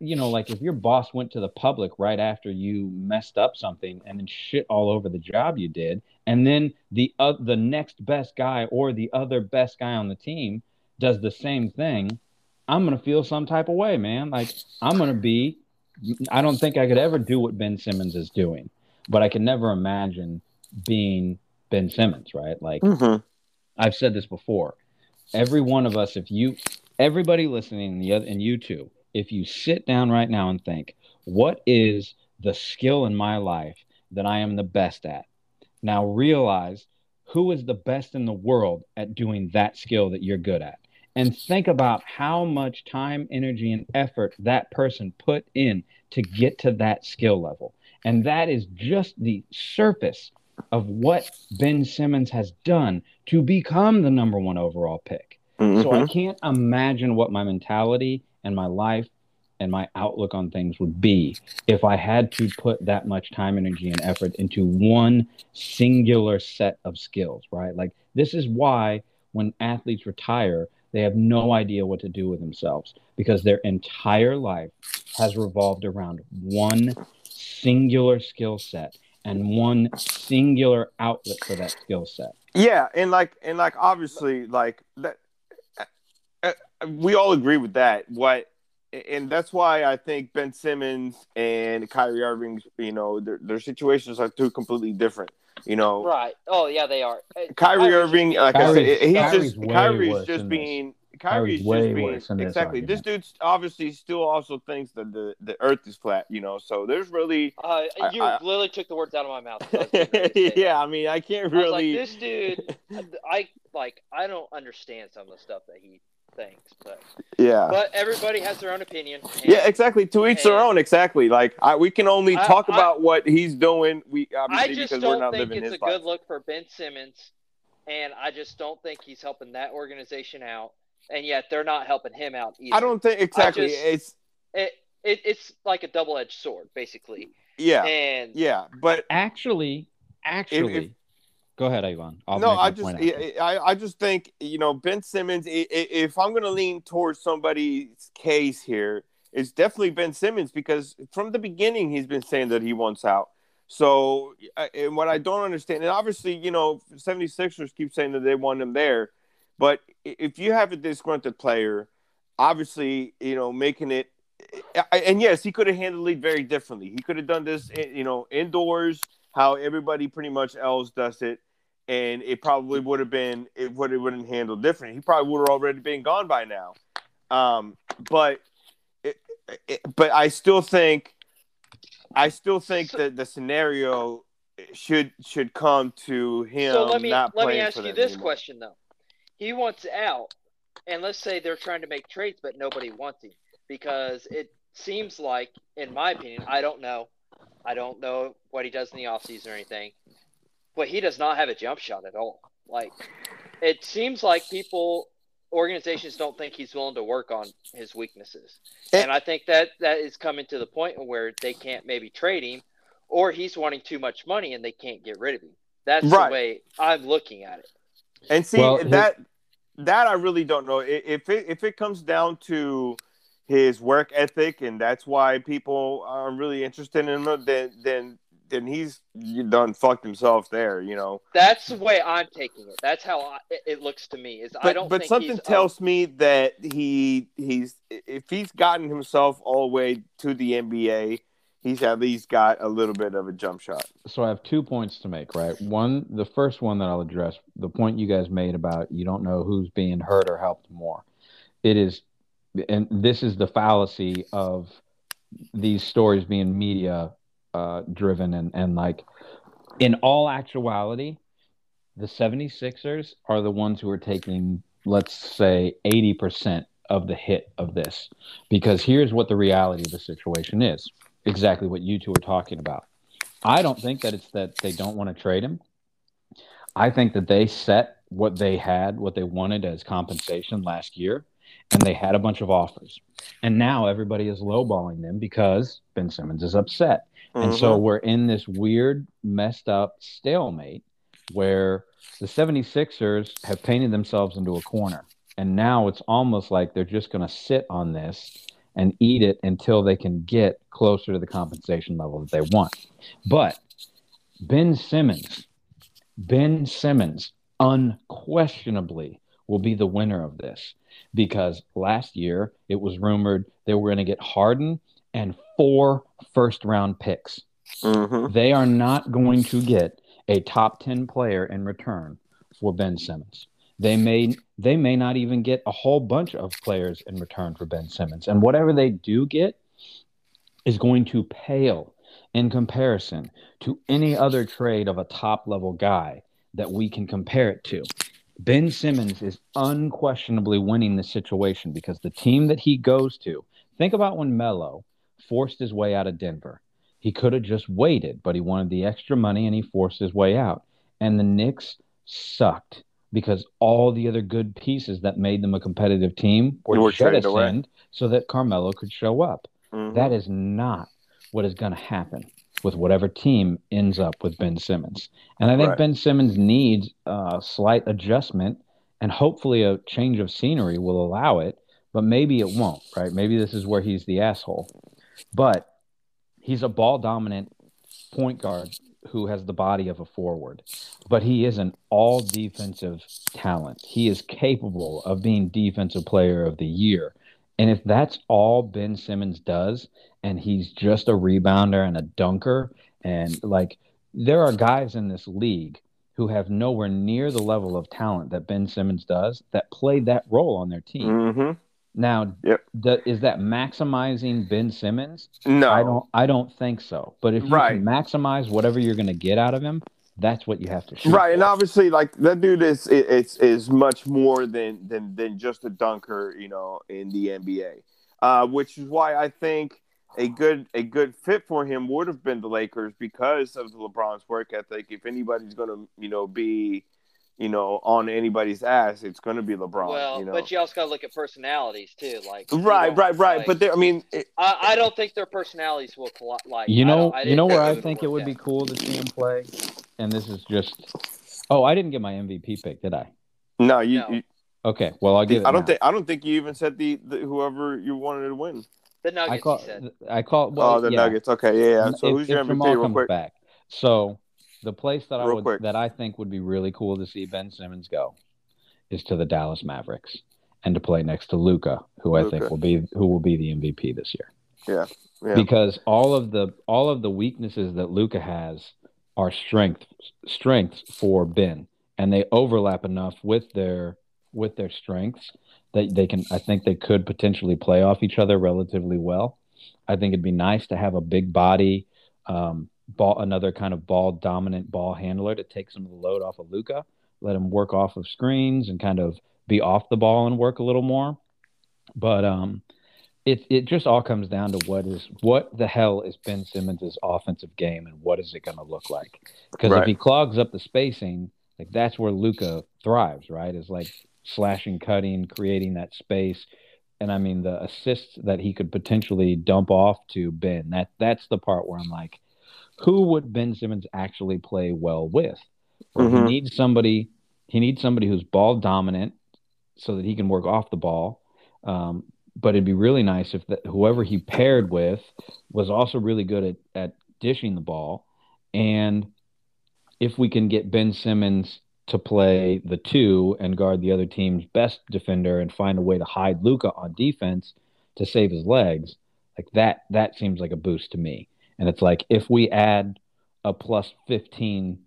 you know like if your boss went to the public right after you messed up something and then shit all over the job you did and then the uh, the next best guy or the other best guy on the team does the same thing i'm going to feel some type of way man. Like i'm going to be i don't think i could ever do what ben simmons is doing but i can never imagine being ben simmons right? Like mm-hmm. i've said this before. Every one of us if you everybody listening and, the other, and you too, if you sit down right now and think, what is the skill in my life that I am the best at? Now realize who is the best in the world at doing that skill that you're good at. And think about how much time, energy, and effort that person put in to get to that skill level. And that is just the surface of what Ben Simmons has done to become the number one overall pick. Mm-hmm. So I mm-hmm. can't imagine what my mentality and my life and my outlook on things would be if I had to put that much time, energy, and effort into one singular set of skills, right? Like, this is why when athletes retire, they have no idea what to do with themselves because their entire life has revolved around one singular skill set and one singular outlet for that skill set. Yeah, and like and like obviously like that we all agree with that. What and that's why I think Ben Simmons and Kyrie Irving, you know, their, their situations are two completely different. You know, right? Oh yeah, they are. Uh, Kyrie Irving, like Kyrie's, I said, he's Kyrie's just Kyrie's just being Kyrie's, Kyrie's just being exactly. This, this, dude obviously still also thinks that the, the Earth is flat. You know, so there's really. Uh, you I, literally took the words out of my mouth. yeah, I mean, I can't really. I like, this dude, I like. I don't understand some of the stuff that he thinks, but yeah. But everybody has their own opinion. And, yeah, exactly. To each their own. Exactly. Like I, we can only talk I, about what he's doing. We obviously I just because don't we're not think living it's his a life. good look for Ben Simmons, and I just don't think he's helping that organization out. And yet they're not helping him out either. I don't think exactly. Just, it's it, it it's like a double edged sword, basically. Yeah. And yeah, but actually, actually. If, if, Go ahead, Ivan. I'll no, I just I, I just think you know Ben Simmons. If I'm going to lean towards somebody's case here, it's definitely Ben Simmons because from the beginning he's been saying that he wants out. So, and what I don't understand, and obviously, you know, 76ers keep saying that they want him there, but if you have a disgruntled player, obviously, you know, making it, and yes, he could have handled it very differently. He could have done this, eh, you know, indoors, how everybody pretty much else does it and it probably would have been it would have been handled different. He probably would have already been gone by now. Um, but it, it, but I still think I still think so, that the scenario should should come to him. So let me let me ask you this anymore. question though. He wants out, and let's say they're trying to make trades, but nobody wants him because it seems like, in my opinion, I don't know. I don't know what he does in the offseason or anything but he does not have a jump shot at all. Like it seems like people organizations don't think he's willing to work on his weaknesses. And, and I think that that is coming to the point where they can't maybe trade him or he's wanting too much money and they can't get rid of him. That's right. the way I'm looking at it. And see well, that his... that I really don't know if it if it comes down to his work ethic and that's why people are really interested in him then then then he's done fucked himself there. You know. That's the way I'm taking it. That's how I, it looks to me. Is but, I don't. But something tells me that he he's if he's gotten himself all the way to the NBA, he's at least got a little bit of a jump shot. So I have two points to make. Right. One, the first one that I'll address, the point you guys made about you don't know who's being hurt or helped more. It is, and this is the fallacy of these stories being media uh, driven and, and like in all actuality, the 76ers are the ones who are taking, let's say, 80% of the hit of this. Because here's what the reality of the situation is exactly what you two are talking about. I don't think that it's that they don't want to trade him. I think that they set what they had, what they wanted as compensation last year, and they had a bunch of offers. And now everybody is lowballing them because Ben Simmons is upset. And so mm-hmm. we're in this weird, messed up stalemate where the 76ers have painted themselves into a corner. And now it's almost like they're just going to sit on this and eat it until they can get closer to the compensation level that they want. But Ben Simmons, Ben Simmons unquestionably will be the winner of this because last year it was rumored they were going to get Harden and four first round picks. Mm-hmm. They are not going to get a top 10 player in return for Ben Simmons. They may they may not even get a whole bunch of players in return for Ben Simmons. And whatever they do get is going to pale in comparison to any other trade of a top level guy that we can compare it to. Ben Simmons is unquestionably winning the situation because the team that he goes to, think about when Melo forced his way out of Denver. He could have just waited, but he wanted the extra money and he forced his way out. And the Knicks sucked because all the other good pieces that made them a competitive team were, were jettisoned so that Carmelo could show up. Mm-hmm. That is not what is going to happen with whatever team ends up with Ben Simmons. And I think right. Ben Simmons needs a slight adjustment and hopefully a change of scenery will allow it, but maybe it won't, right? Maybe this is where he's the asshole. But he's a ball dominant point guard who has the body of a forward, but he is an all defensive talent. He is capable of being defensive player of the year. And if that's all Ben Simmons does, and he's just a rebounder and a dunker, and like there are guys in this league who have nowhere near the level of talent that Ben Simmons does that play that role on their team. Mm-hmm. Now, yep. is that maximizing Ben Simmons? No, I don't. I don't think so. But if you right. can maximize whatever you're going to get out of him, that's what you have to shoot. Right, for. and obviously, like that dude is it's is much more than than than just a dunker, you know, in the NBA. Uh, which is why I think a good a good fit for him would have been the Lakers because of the LeBron's work ethic. If anybody's going to, you know, be you know, on anybody's ass, it's going to be LeBron. Well, you know? but you also got to look at personalities too. Like right, right, right. Like, but I mean, it, I, I, don't think their personalities will collide. Like you know, you know where I think it would be cool to see him play, and this is just. Oh, I didn't get my MVP pick, did I? No, you. No. you okay, well, I'll give. I don't now. think. I don't think you even said the, the whoever you wanted to win. The Nuggets. I call. I call. Well, oh, the yeah. Nuggets. Okay, yeah. yeah. So if, who's your MVP? Real quick. Back. So the place that Real I would quick. that I think would be really cool to see Ben Simmons go is to the Dallas Mavericks and to play next to Luka, who Luka. I think will be who will be the MVP this year. Yeah. yeah. Because all of the all of the weaknesses that Luka has are strength strengths for Ben and they overlap enough with their with their strengths that they can I think they could potentially play off each other relatively well. I think it'd be nice to have a big body um, ball, another kind of ball dominant ball handler to take some of the load off of Luka, let him work off of screens and kind of be off the ball and work a little more. But um, it it just all comes down to what is what the hell is Ben Simmons' offensive game and what is it going to look like? Because right. if he clogs up the spacing, like that's where Luka thrives, right? Is like slashing, cutting, creating that space. And I mean the assists that he could potentially dump off to Ben. That that's the part where I'm like, who would Ben Simmons actually play well with? mm-hmm. He needs somebody. He needs somebody who's ball dominant, so that he can work off the ball. Um, but it'd be really nice if the, whoever he paired with was also really good at, at dishing the ball, and if we can get Ben Simmons to play the two and guard the other team's best defender and find a way to hide Luka on defense to save his legs, like that that seems like a boost to me. And it's like if we add a plus 15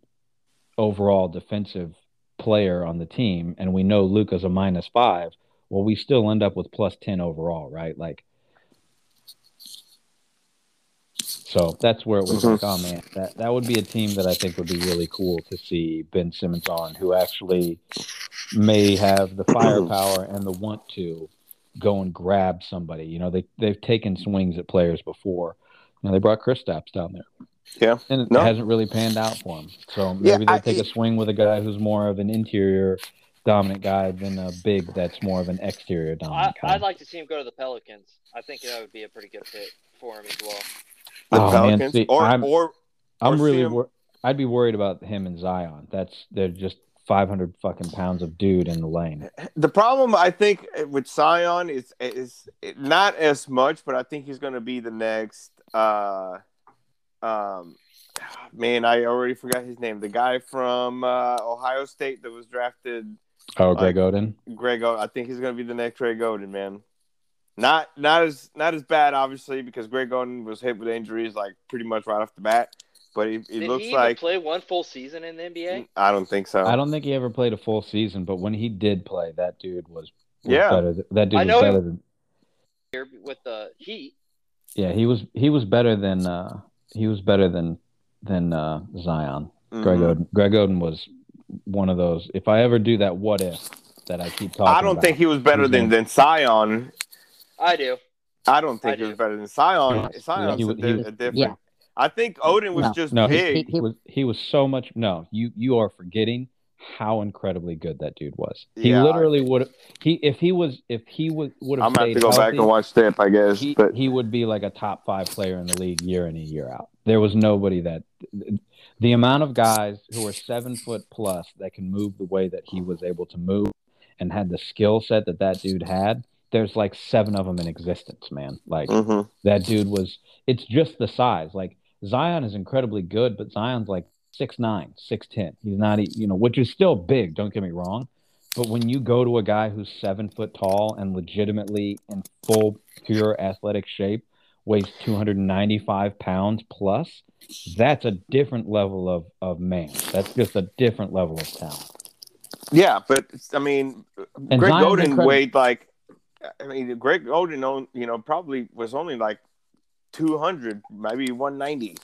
overall defensive player on the team and we know Luka's a minus five, well, we still end up with plus 10 overall, right? Like, so that's where it was mm-hmm. like, oh man, that, that would be a team that I think would be really cool to see Ben Simmons on, who actually may have the firepower and the want to go and grab somebody. You know, they, they've taken swings at players before know, they brought Chris Kristaps down there. Yeah, and it no. hasn't really panned out for him. So maybe yeah, they take a swing with a guy who's more of an interior dominant guy than a big that's more of an exterior dominant. Guy. I, would like to see him go to the Pelicans. I think that would be a pretty good fit for him as well. The oh, Pelicans, man, see, or, I'm, or, I'm really, wor- I'd be worried about him and Zion. That's they're just 500 fucking pounds of dude in the lane. The problem I think with Zion is is not as much, but I think he's going to be the next uh, um, man, I already forgot his name. The guy from uh, Ohio State that was drafted. Oh, Greg uh, Oden. Greg Oden. I think he's going to be the next Greg Oden, man. Not not as not as bad, obviously, because Greg Oden was hit with injuries like pretty much right off the bat. But he, he Did looks he like play one full season in the NBA. I don't think so. I don't think he ever played a full season, but when he did play, that dude was, was yeah. Better, that dude I was better than with the Heat. Yeah, he was he was better than uh, he was better than than uh, Zion. Mm-hmm. Greg Oden. Greg Oden was one of those. If I ever do that, what if that I keep talking? I don't about, think he was better than than Zion. I do. I don't think I he do. was better than Zion. Yeah. Zion's he, a, he, a different. Yeah. I think Oden was no, just no, big. He, he, was he was so much. No, you you are forgetting how incredibly good that dude was. He yeah, literally would he if he was if he would would have. I'm gonna have to go healthy, back and watch tape, I guess. He, but he would be like a top five player in the league year in and year out. There was nobody that the amount of guys who are seven foot plus that can move the way that he was able to move and had the skill set that that dude had. There's like seven of them in existence, man. Like mm-hmm. that dude was. It's just the size. Like Zion is incredibly good, but Zion's like six nine, six ten. He's not, you know, which is still big. Don't get me wrong, but when you go to a guy who's seven foot tall and legitimately in full pure athletic shape, weighs 295 pounds plus, that's a different level of of man. That's just a different level of talent. Yeah, but I mean, and Greg Zion's Oden incredible. weighed like, I mean, Greg Oden, you know, probably was only like 200, maybe 190.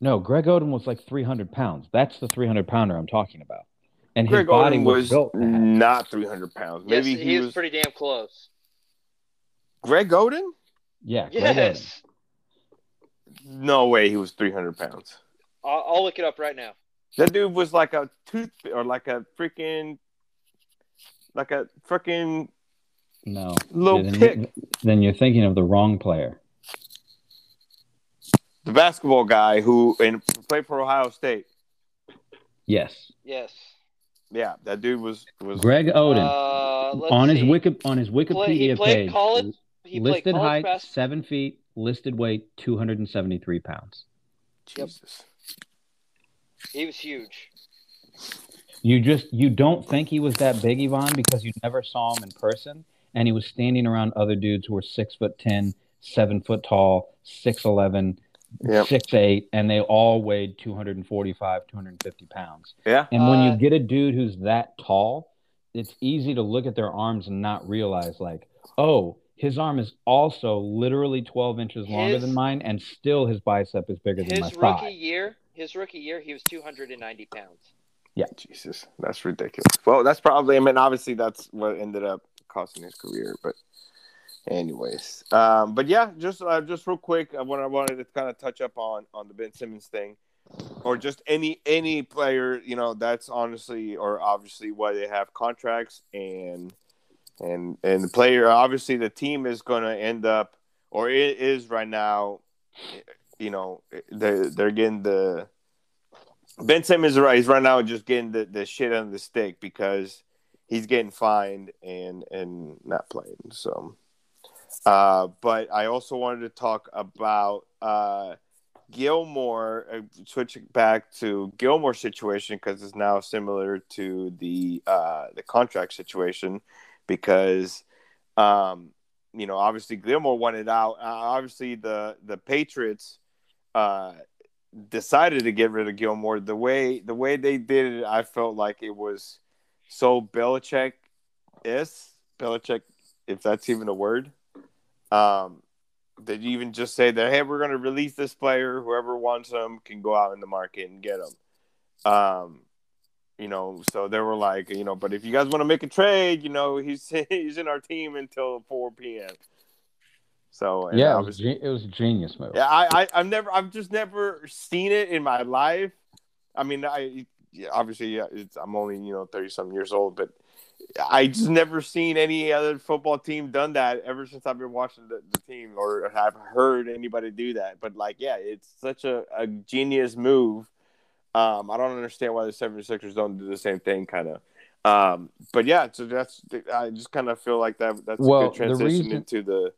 No, Greg Oden was like 300 pounds. That's the 300 pounder I'm talking about. And Greg his body Oden was, was not 300 pounds. Maybe yes, he, he was, was, pretty damn close. Greg Oden? Yeah. yes. No way he was 300 pounds. I'll, I'll look it up right now. That dude was like a tooth or like a freaking, like a freaking no little then, pick. Then you're thinking of the wrong player the basketball guy who and played for Ohio State. Yes. Yes. Yeah, that dude was was Greg Oden uh, on his wiki on his Wikipedia Play, page. College, listed height bas- seven feet, listed weight two hundred and seventy three pounds. Jesus. He was huge. You just you don't think he was that big, Yvonne, because you never saw him in person, and he was standing around other dudes who were six foot ten, seven foot tall, six eleven, yep. six eight, and they all weighed 245, 250 pounds. Yeah. And when uh, you get a dude who's that tall, it's easy to look at their arms and not realize, like, oh, his arm is also literally 12 inches longer his, than mine, and still his bicep is bigger than my thigh. His rookie year, his rookie year, he was 290 pounds. Yeah. Jesus, that's ridiculous. Well, that's probably. I mean, obviously, that's what ended up costing his career, but anyways um but yeah just uh, just real quick uh, what i wanted to kind of touch up on on the ben simmons thing or just any any player you know that's honestly or obviously why they have contracts and and and the player obviously the team is going to end up or it is right now you know they're, they're getting the ben simmons right he's right now just getting the, the shit on the stick because he's getting fined and and not playing so uh, but I also wanted to talk about uh, Gilmore, uh, switching back to Gilmore situation because it's now similar to the uh, the contract situation because um, you know obviously Gilmore wanted out. Uh, obviously the the Patriots uh, decided to get rid of Gilmore. The way the way they did it, I felt like it was so Belichick is Belichick, if that's even a word. Um, did you even just say that, hey, we're going to release this player. Whoever wants him can go out in the market and get him. Um, you know, so they were like, you know, but if you guys want to make a trade, you know, he's he's in our team until 4 p.m. So yeah, it was, it was a genius move. Yeah, I, I I've never I've just never seen it in my life. I mean, I obviously yeah, it's I'm only you know 30 some years old, but I just never seen any other football team done that ever since I've been watching the, the team or have heard anybody do that. But like, yeah, it's such a, a genius move. Um, I don't understand why the 76ers don't do the same thing, kind of. Um, but yeah, so that's I just kind of feel like that that's well, a good transition reason, into the.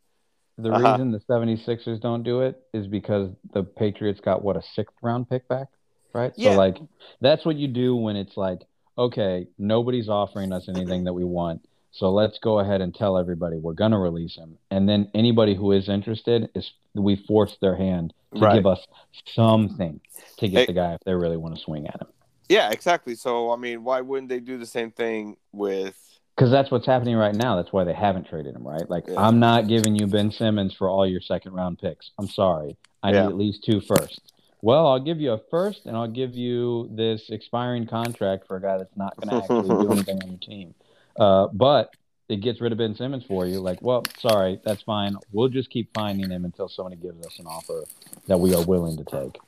The uh-huh. reason the 76ers don't do it is because the Patriots got what a sixth round pick back, right? Yeah. So like that's what you do when it's like okay, nobody's offering us anything that we want. So let's go ahead and tell everybody we're going to release him. And then anybody who is interested is we force their hand to right. give us something to get hey, the guy if they really want to swing at him. Yeah, exactly. So I mean, why wouldn't they do the same thing with because that's what's happening right now. That's why they haven't traded him, right? Like, yeah. I'm not giving you Ben Simmons for all your second round picks. I'm sorry. I yeah. need at least two firsts well, I'll give you a first and I'll give you this expiring contract for a guy that's not going to actually do anything on your team. Uh, but it gets rid of Ben Simmons for you. Like, well, sorry, that's fine. We'll just keep finding him until somebody gives us an offer that we are willing to take.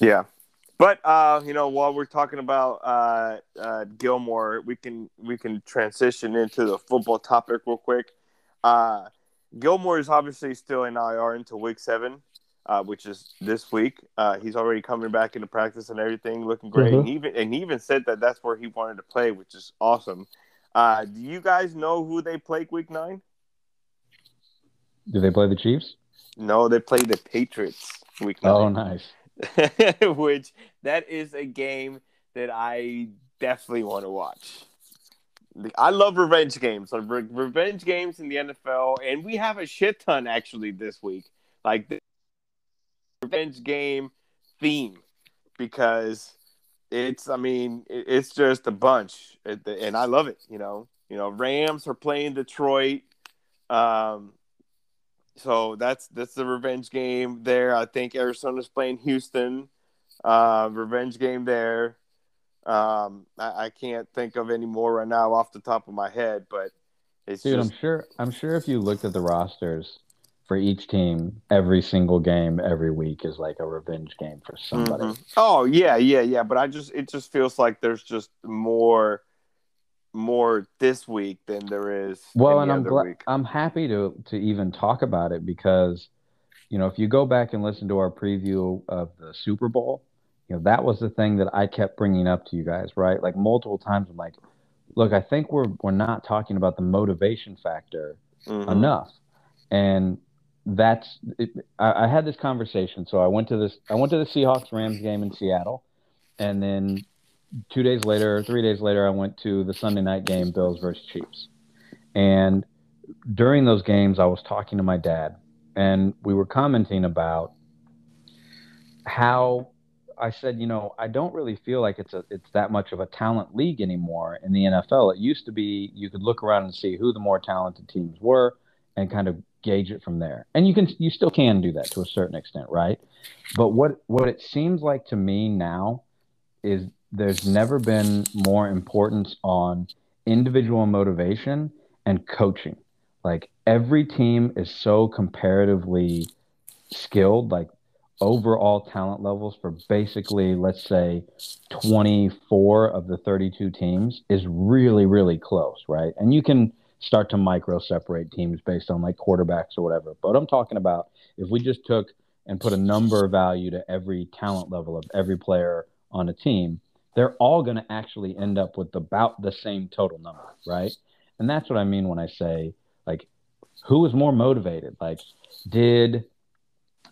Yeah. But uh, you know, while we're talking about uh, uh, Gilmore, we can we can transition into the football topic real quick. Uh, Gilmore is obviously still in IR until week seven, uh, which is this week. Uh, he's already coming back into practice and everything, looking great. Mm-hmm. And even and he even said that that's where he wanted to play, which is awesome. Uh, do you guys know who they play week nine? Do they play the Chiefs? No, they play the Patriots week Nine. Oh, nice. which that is a game that I definitely want to watch. I love revenge games, like re- revenge games in the NFL, and we have a shit ton actually this week, like the revenge game theme, because it's, I mean, it's just a bunch, and I love it. You know, you know, Rams are playing Detroit. Um, so that's that's the revenge game there. I think Arizona's playing Houston. Uh, revenge game there. Um, I, I, can't think of any more right now off the top of my head, but it's dude. Just... I'm sure. I'm sure if you looked at the rosters for each team, every single game every week is like a revenge game for somebody. Mm-hmm. Oh yeah, yeah, yeah. But I just it just feels like there's just more more this week than there is. Well, and I'm glad I'm happy to to even talk about it because you know if you go back and listen to our preview of the Super Bowl, you know that was the thing that I kept bringing up to you guys, right? Like multiple times. I'm like, look, I think we're we're not talking about the motivation factor mm-hmm. enough, and that's it, I, I had this conversation. So I went to this I went to the Seahawks Rams game in Seattle, and then two days later, three days later, I went to the Sunday night game, Bills versus Chiefs. And during those games, I was talking to my dad, and we were commenting about how I said, you know, I don't really feel like it's a it's that much of a talent league anymore in the NFL. It used to be you could look around and see who the more talented teams were and kind of gauge it from there. And you can you still can do that to a certain extent, right? But what what it seems like to me now is there's never been more importance on individual motivation and coaching. Like every team is so comparatively skilled, like overall talent levels for basically, let's say, 24 of the 32 teams is really, really close, right? And you can start to micro separate teams based on like quarterbacks or whatever. But I'm talking about if we just took and put a number value to every talent level of every player on a team, they're all going to actually end up with about the same total number, right? And that's what I mean when I say like who was more motivated? Like did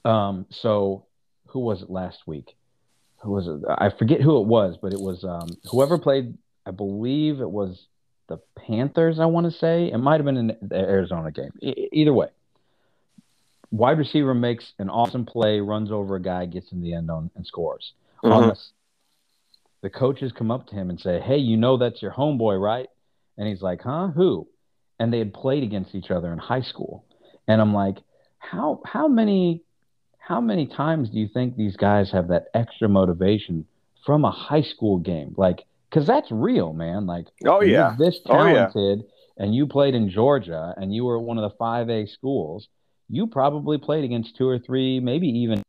um so who was it last week? Who was it? I forget who it was, but it was um whoever played I believe it was the Panthers, I want to say. It might have been in the Arizona game. E- either way. Wide receiver makes an awesome play, runs over a guy, gets in the end zone, and scores. Mm-hmm. The the coaches come up to him and say, Hey, you know that's your homeboy, right? And he's like, Huh? Who? And they had played against each other in high school. And I'm like, How how many how many times do you think these guys have that extra motivation from a high school game? Like, because that's real, man. Like, oh yeah, this talented, oh, yeah. and you played in Georgia, and you were one of the five A schools. You probably played against two or three, maybe even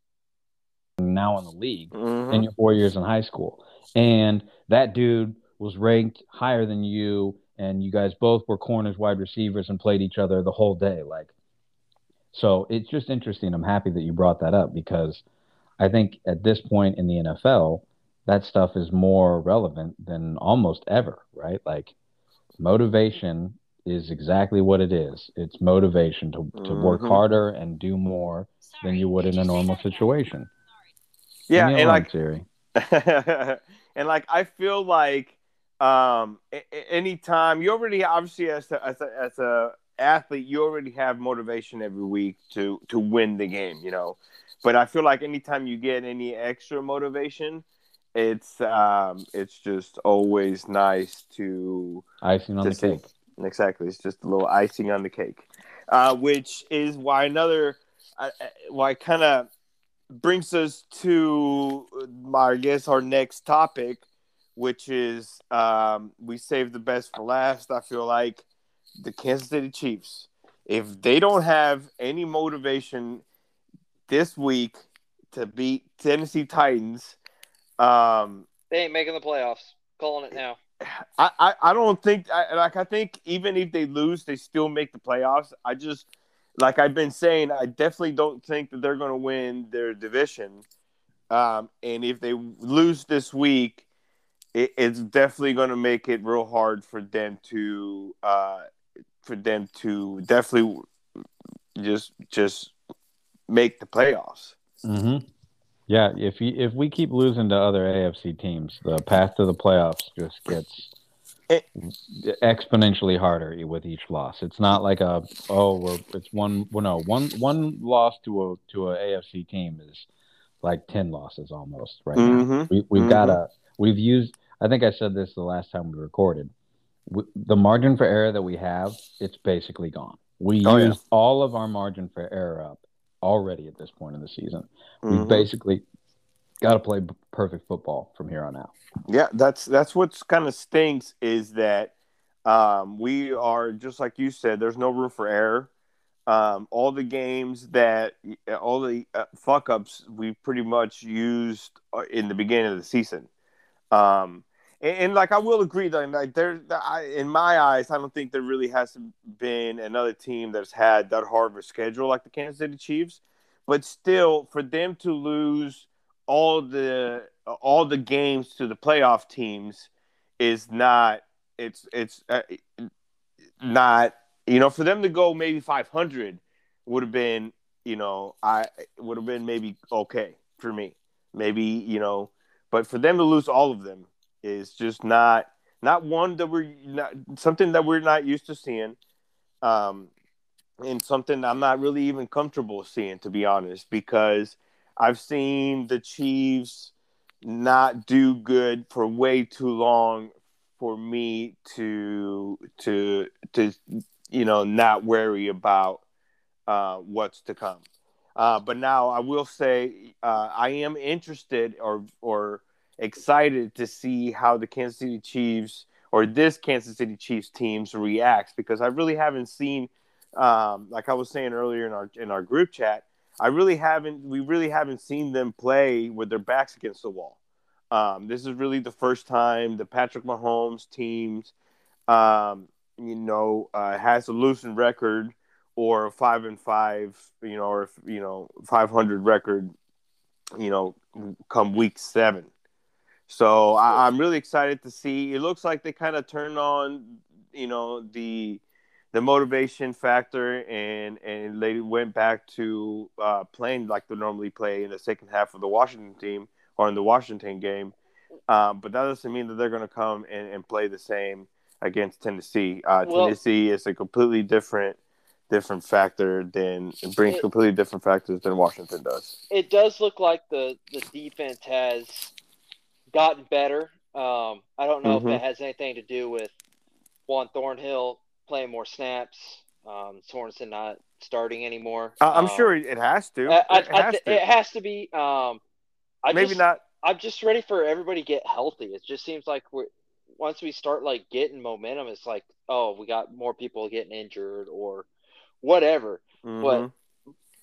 now in the league mm-hmm. in your four years in high school and that dude was ranked higher than you and you guys both were corners wide receivers and played each other the whole day like so it's just interesting i'm happy that you brought that up because i think at this point in the nfl that stuff is more relevant than almost ever right? Like motivation is exactly what it is. It's motivation to, to mm-hmm. work harder and do more than you would in a normal situation. Yeah and like Siri. and like I feel like um anytime you already obviously as a, as a as a athlete you already have motivation every week to to win the game you know? But I feel like anytime you get any extra motivation it's um it's just always nice to icing on the see. cake exactly it's just a little icing on the cake uh which is why another uh, uh why kind of brings us to my I guess our next topic, which is um, we saved the best for last. I feel like the Kansas City Chiefs, if they don't have any motivation this week to beat Tennessee Titans, Um, they ain't making the playoffs. Calling it now. I, I, I don't think I, like I think even if they lose, they still make the playoffs. I just like I've been saying, I definitely don't think that they're going to win their division. Um, and if they lose this week, it, it's definitely going to make it real hard for them to uh, for them to definitely just just make the playoffs. Mm-hmm. Yeah, if you, if we keep losing to other AFC teams, the path to the playoffs just gets it, exponentially harder with each loss. It's not like a oh we're it's one well no one one loss to a to a AFC team is like ten losses almost right mm-hmm. now. We we've mm-hmm. got a we've used. I think I said this the last time we recorded. We, the margin for error that we have, it's basically gone. We oh, used yeah. all of our margin for error up already at this point in the season. Mm-hmm. We basically got to play perfect football from here on out. Yeah, that's that's what's kind of stinks is that um, we are just like you said. There's no room for error. Um, all the games that all the uh, fuck ups we pretty much used uh, in the beginning of the season. Um, and, and, like I will agree that like there, I, in my eyes, I don't think there really has been another team that's had that hard of a schedule like the Kansas City Chiefs. But still, for them to lose all the all the games to the playoff teams is not it's it's uh, not you know for them to go maybe 500 would have been you know I would have been maybe okay for me maybe you know but for them to lose all of them is just not not one that we're not something that we're not used to seeing um and something I'm not really even comfortable seeing to be honest because I've seen the Chiefs not do good for way too long for me to to to you know not worry about uh, what's to come. Uh, but now I will say uh, I am interested or or excited to see how the Kansas City Chiefs or this Kansas City Chiefs teams reacts because I really haven't seen, um, like I was saying earlier in our in our group chat, I really haven't we really haven't seen them play with their backs against the wall. Um, this is really the first time the Patrick Mahomes teams, um, you know, uh, has a losing record or a five and five, you know, or you know, five hundred record, you know, come week seven. So I, am really excited to see. It looks like they kind of turned on, you know, the the motivation factor, and and they went back to uh, playing like they normally play in the second half of the Washington team or in the Washington game. Um, but that doesn't mean that they're going to come and, and play the same against Tennessee. Uh, well, Tennessee is a completely different different factor than it brings it, completely different factors than Washington does. It does look like the the defense has gotten better. Um, I don't know mm-hmm. if it has anything to do with Juan Thornhill playing more snaps, um, Sorensen not starting anymore. Uh, I'm um, sure it has to. I, it, has to. it has to be. Um, I Maybe just, not. I'm just ready for everybody to get healthy. It just seems like we're once we start like getting momentum, it's like oh, we got more people getting injured or whatever. Mm-hmm. But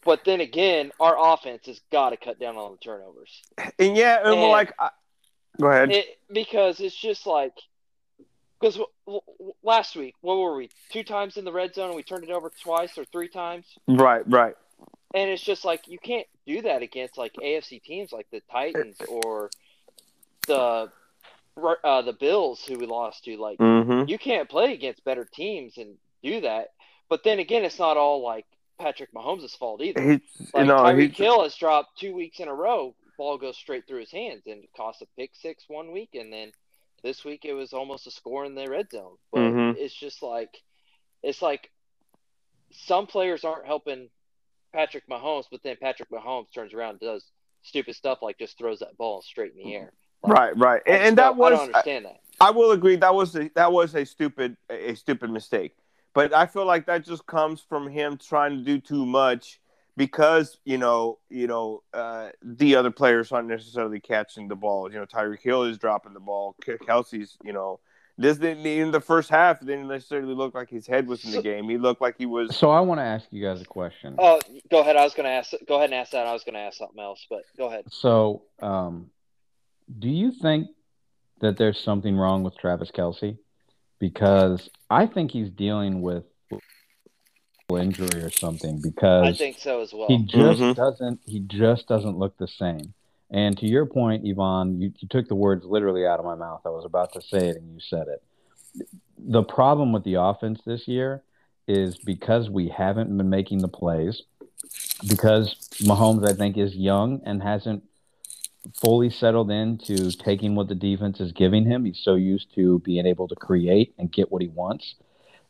but then again, our offense has got to cut down on the turnovers. And yeah, and and like, I, go ahead. It, because it's just like because last week, what were we? Two times in the red zone, and we turned it over twice or three times. Right, right. And it's just like you can't do that against like AFC teams like the Titans or the uh, the Bills who we lost to. Like mm-hmm. you can't play against better teams and do that. But then again, it's not all like Patrick Mahomes' fault either. He's, like no, Tyreek Hill has dropped two weeks in a row. Ball goes straight through his hands and costs a pick six one week, and then this week it was almost a score in the red zone. But mm-hmm. it's just like it's like some players aren't helping Patrick Mahomes, but then Patrick Mahomes turns around and does stupid stuff like just throws that ball straight in the air. Like, right, right, and, and that was I don't understand I, that. I will agree that was a, that was a stupid a stupid mistake, but I feel like that just comes from him trying to do too much because you know, you know, uh, the other players aren't necessarily catching the ball. You know, Tyreek Hill is dropping the ball. Kelce's you know, this didn't in the first half didn't necessarily look like his head was in the game. He looked like he was. So I want to ask you guys a question. Oh, go ahead. I was going to ask. Go ahead and ask that. I was going to ask something else, but go ahead. So, um, do you think that there's something wrong with Travis Kelce? Because I think he's dealing with injury or something because I think so as well. He just mm-hmm. doesn't he just doesn't look the same. And to your point, Yvonne, you, you took the words literally out of my mouth. I was about to say it and you said it. The problem with the offense this year is because we haven't been making the plays, because Mahomes, I think, is young and hasn't fully settled into taking what the defense is giving him. He's so used to being able to create and get what he wants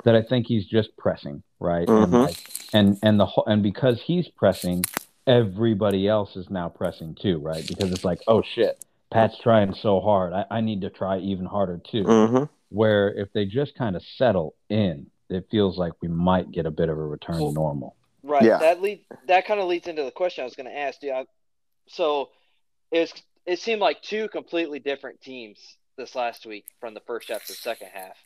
that I think he's just pressing, right? Mm-hmm. And, like, and and the and because he's pressing, everybody else is now pressing too, right? Because it's like, oh shit, Pat's trying so hard. I, I need to try even harder too. Mm-hmm. Where if they just kind of settle in, it feels like we might get a bit of a return to normal. Right. Yeah. That lead that kind of leads into the question I was going to ask you. I, so it's it seemed like two completely different teams this last week from the first half to the second half.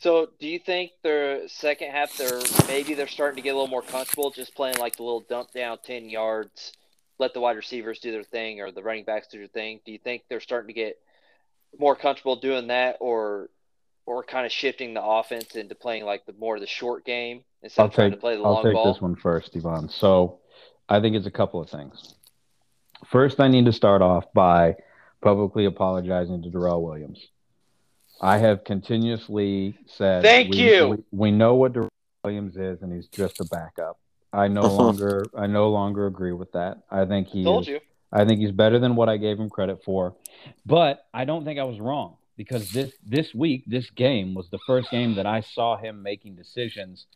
So, do you think the second half they're maybe they're starting to get a little more comfortable just playing like the little dump down ten yards, let the wide receivers do their thing or the running backs do their thing? Do you think they're starting to get more comfortable doing that, or or kind of shifting the offense into playing like the more of the short game instead I'll of trying take, to play the I'll long take ball? this one first, Yvonne. So, I think it's a couple of things. First, I need to start off by publicly apologizing to Darrel Williams. I have continuously said, "Thank we, you." We, we, know what Darrel Williams is, and he's just a backup. I no longer, I no longer agree with that. I think he told you. I think he's better than what I gave him credit for, but I don't think I was wrong because this this week, this game was the first game that I saw him making decisions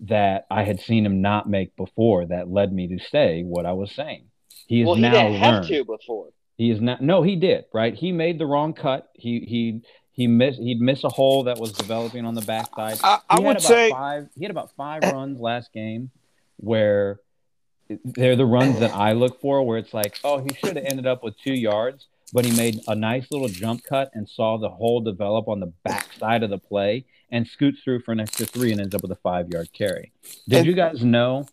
that I had seen him not make before. That led me to say what I was saying. He is well, he now didn't learned. have to before. He is not. No, he did. Right. He made the wrong cut. He he he missed. He'd miss a hole that was developing on the backside. I, I would say five. He had about five runs last game, where they're the runs that I look for, where it's like, oh, he should have ended up with two yards, but he made a nice little jump cut and saw the hole develop on the backside of the play and scoots through for an extra three and ends up with a five yard carry. Did and, you guys know?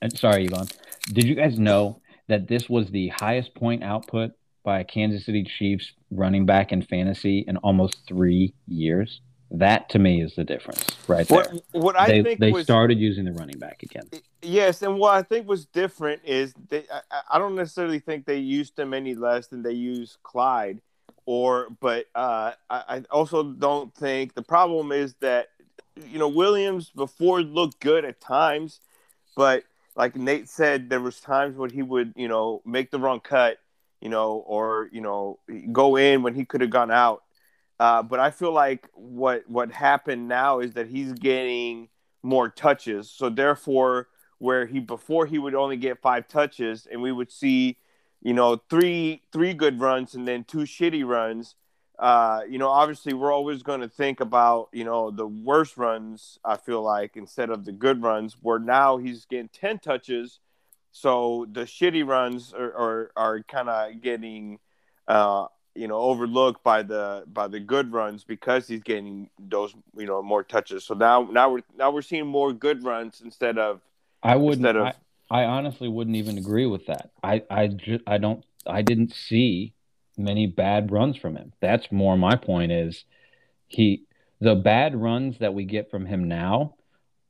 And sorry, Yvonne. Did you guys know that this was the highest point output by a Kansas City Chiefs running back in fantasy in almost three years. That to me is the difference, right there. What, what I they, think they was, started using the running back again. Yes, and what I think was different is they. I, I don't necessarily think they used him any less than they used Clyde, or but uh, I, I also don't think the problem is that you know Williams before looked good at times, but like Nate said, there was times when he would you know make the wrong cut you know, or you know, go in when he could have gone out. Uh, but I feel like what what happened now is that he's getting more touches. So therefore, where he before he would only get five touches, and we would see, you know, three three good runs and then two shitty runs. Uh, you know, obviously we're always going to think about you know the worst runs. I feel like instead of the good runs, where now he's getting ten touches so the shitty runs are are, are kind of getting uh, you know overlooked by the by the good runs because he's getting those you know more touches. So now now we're now we're seeing more good runs instead of I wouldn't of, I, I honestly wouldn't even agree with that. I I just I don't I didn't see many bad runs from him. That's more my point is he the bad runs that we get from him now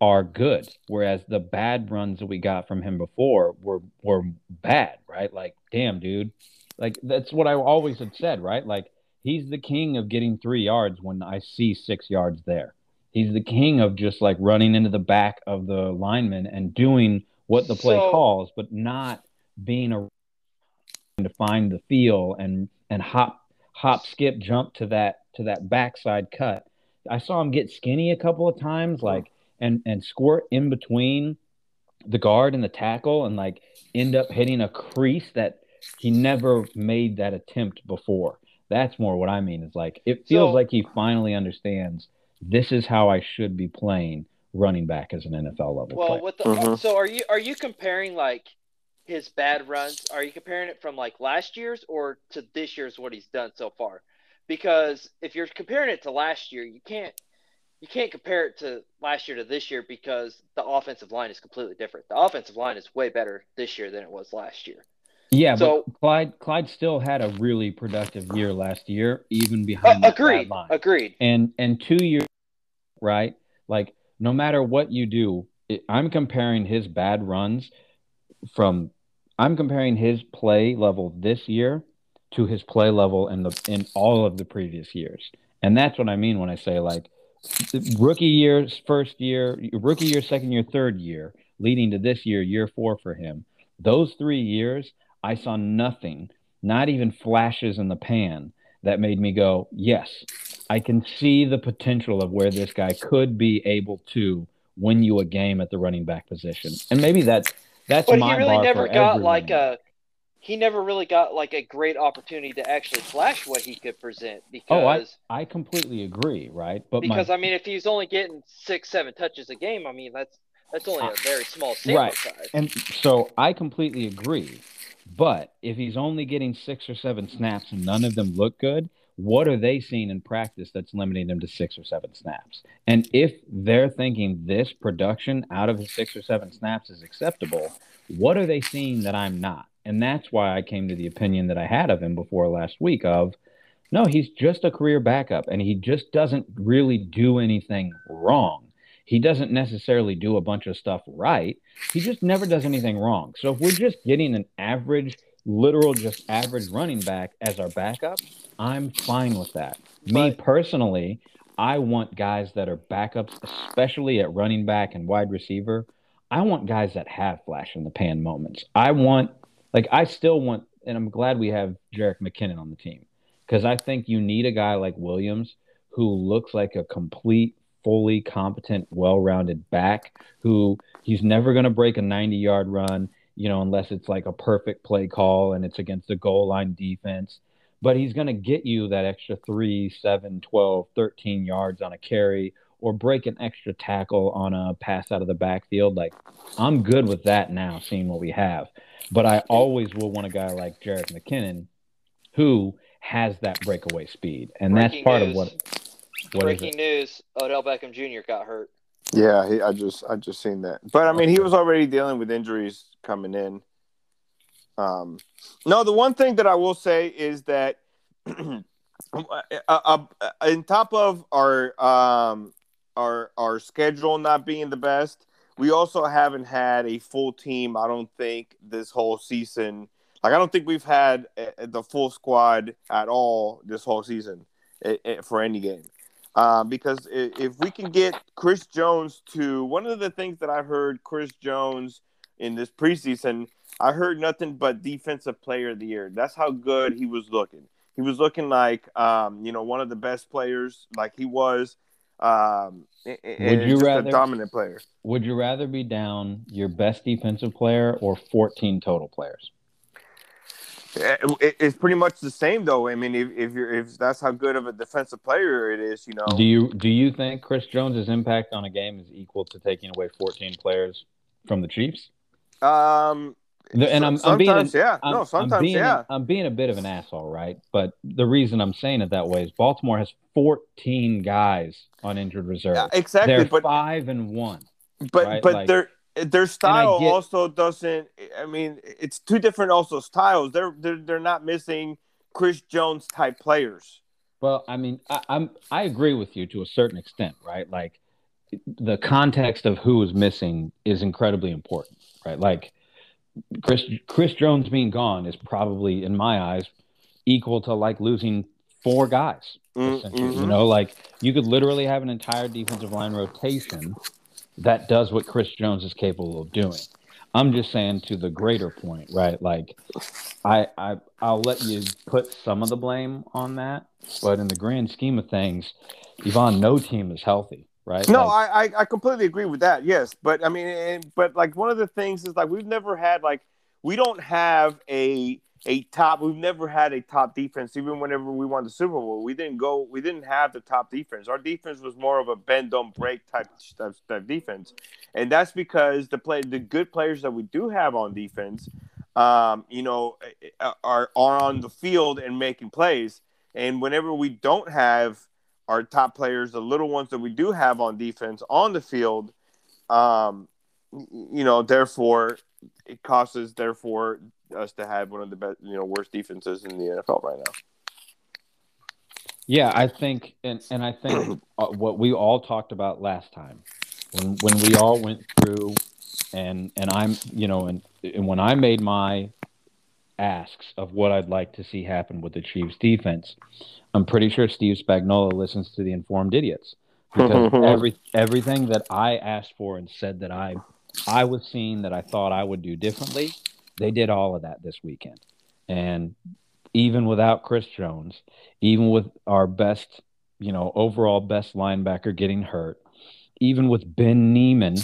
are good, whereas the bad runs that we got from him before were were bad, right? Like, damn, dude, like that's what I always had said, right? Like he's the king of getting three yards when I see six yards there. He's the king of just like running into the back of the lineman and doing what the play so, calls, but not being a to find the feel and and hop hop skip jump to that to that backside cut. I saw him get skinny a couple of times, like and and squirt in between the guard and the tackle and like end up hitting a crease that he never made that attempt before. That's more what I mean. Is like it feels so, like he finally understands this is how I should be playing running back as an NFL level. Well, player. with the mm-hmm. so are you are you comparing like his bad runs? Are you comparing it from like last year's or to this year's what he's done so far? Because if you're comparing it to last year, you can't you can't compare it to last year to this year because the offensive line is completely different. The offensive line is way better this year than it was last year. Yeah, so, but Clyde Clyde still had a really productive year last year, even behind uh, agreed, line. Agreed. And and two years, right? Like no matter what you do, it, I'm comparing his bad runs from I'm comparing his play level this year to his play level in the in all of the previous years. And that's what I mean when I say like rookie year, first year, rookie year, second year, third year, leading to this year, year four for him. Those three years, I saw nothing, not even flashes in the pan that made me go, yes, I can see the potential of where this guy could be able to win you a game at the running back position. And maybe that's that's but my he really never got like a he never really got like a great opportunity to actually flash what he could present because oh, I, I completely agree, right? But because my, I mean if he's only getting six, seven touches a game, I mean that's that's only a very small sample right. size. And so I completely agree. But if he's only getting six or seven snaps and none of them look good, what are they seeing in practice that's limiting them to six or seven snaps? And if they're thinking this production out of six or seven snaps is acceptable, what are they seeing that I'm not? And that's why I came to the opinion that I had of him before last week of no, he's just a career backup and he just doesn't really do anything wrong. He doesn't necessarily do a bunch of stuff right. He just never does anything wrong. So if we're just getting an average, literal, just average running back as our backup, I'm fine with that. But, Me personally, I want guys that are backups, especially at running back and wide receiver. I want guys that have flash in the pan moments. I want, like, I still want, and I'm glad we have Jerick McKinnon on the team because I think you need a guy like Williams who looks like a complete fully competent, well-rounded back who he's never going to break a 90-yard run, you know, unless it's like a perfect play call and it's against a goal line defense. But he's going to get you that extra 3, 7, 12, 13 yards on a carry or break an extra tackle on a pass out of the backfield. Like, I'm good with that now, seeing what we have. But I always will want a guy like Jerick McKinnon who has that breakaway speed. And Breaking that's part news. of what what Breaking news: Odell Beckham Jr. got hurt. Yeah, he, I just I just seen that. But I mean, he was already dealing with injuries coming in. Um, no, the one thing that I will say is that, uh, uh, in top of our um our our schedule not being the best, we also haven't had a full team. I don't think this whole season. Like I don't think we've had uh, the full squad at all this whole season eh, eh, for any game. Um, because if we can get Chris Jones to one of the things that I've heard Chris Jones in this preseason, I heard nothing but defensive player of the year. That's how good he was looking. He was looking like um, you know one of the best players, like he was. Um, would you rather dominant player? Would you rather be down your best defensive player or 14 total players? It's pretty much the same though. I mean, if, if you're if that's how good of a defensive player it is, you know. Do you do you think Chris Jones's impact on a game is equal to taking away 14 players from the Chiefs? Um, and I'm, I'm being yeah, I'm, no, sometimes I'm being, yeah. I'm being a bit of an asshole, right? But the reason I'm saying it that way is Baltimore has 14 guys on injured reserve. Yeah, exactly, they're but five and one. But right? but like, they're their style get, also doesn't. I mean, it's two different also styles. They're they're they're not missing Chris Jones type players. Well, I mean, I, I'm I agree with you to a certain extent, right? Like the context of who is missing is incredibly important, right? Like Chris Chris Jones being gone is probably, in my eyes, equal to like losing four guys. Mm-hmm. You know, like you could literally have an entire defensive line rotation that does what Chris Jones is capable of doing. I'm just saying to the greater point, right? Like, I, I, I'll let you put some of the blame on that, but in the grand scheme of things, Yvonne, no team is healthy, right? No, like, I, I completely agree with that. Yes, but I mean, but like one of the things is like we've never had like we don't have a a top. We've never had a top defense. Even whenever we won the Super Bowl, we didn't go. We didn't have the top defense. Our defense was more of a bend don't break type type, type defense, and that's because the play the good players that we do have on defense, um, you know, are are on the field and making plays. And whenever we don't have our top players, the little ones that we do have on defense on the field, um, you know, therefore it causes therefore us to have one of the best, you know, worst defenses in the NFL right now. Yeah, I think, and and I think uh, what we all talked about last time, when when we all went through, and and I'm, you know, and and when I made my asks of what I'd like to see happen with the Chiefs defense, I'm pretty sure Steve Spagnuolo listens to the informed idiots because every everything that I asked for and said that I I was seeing that I thought I would do differently, they did all of that this weekend. And even without Chris Jones, even with our best, you know, overall best linebacker getting hurt, even with Ben Niemann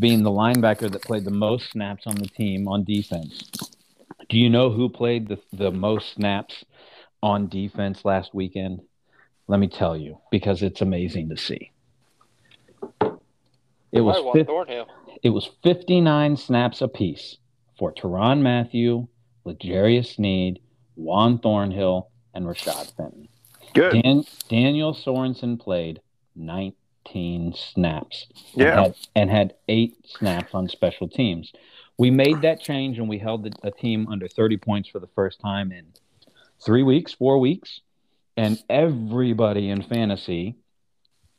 being the linebacker that played the most snaps on the team on defense. Do you know who played the, the most snaps on defense last weekend? Let me tell you, because it's amazing to see. It was, 50, it was 59 snaps apiece for Tyrann Mathieu, L'Jarius Sneed, Juan Thornhill, and Rashad Fenton. Good. Dan- Daniel Sorensen played 19 snaps. Yeah. And had, and had, eight snaps on special teams. We made that change and we held a team under 30 points for the first time in three weeks, four weeks. And everybody in fantasy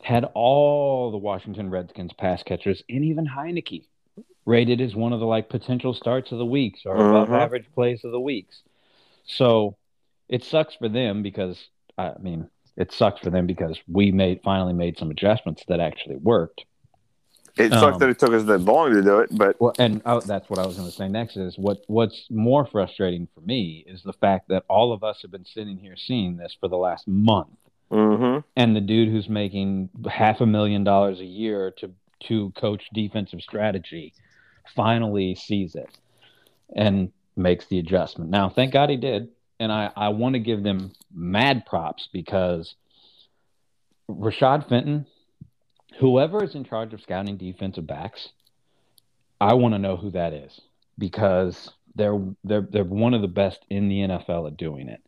had all the Washington Redskins pass catchers and even Heinicke rated as one of the like potential starts of the weeks or above uh-huh. average plays of the weeks. So it sucks for them because I mean it sucks for them because we made finally made some adjustments that actually worked. It sucks um, that it took us that long to do it, but well, and oh, that's what I was going to say next is what what's more frustrating for me is the fact that all of us have been sitting here seeing this for the last month, mm-hmm. and the dude who's making half a million dollars a year to to coach defensive strategy finally sees it and makes the adjustment. Now, thank God he did. And I, I want to give them mad props because Rashad Fenton, whoever is in charge of scouting defensive backs, I want to know who that is because they're they're they're one of the best in the NFL at doing it.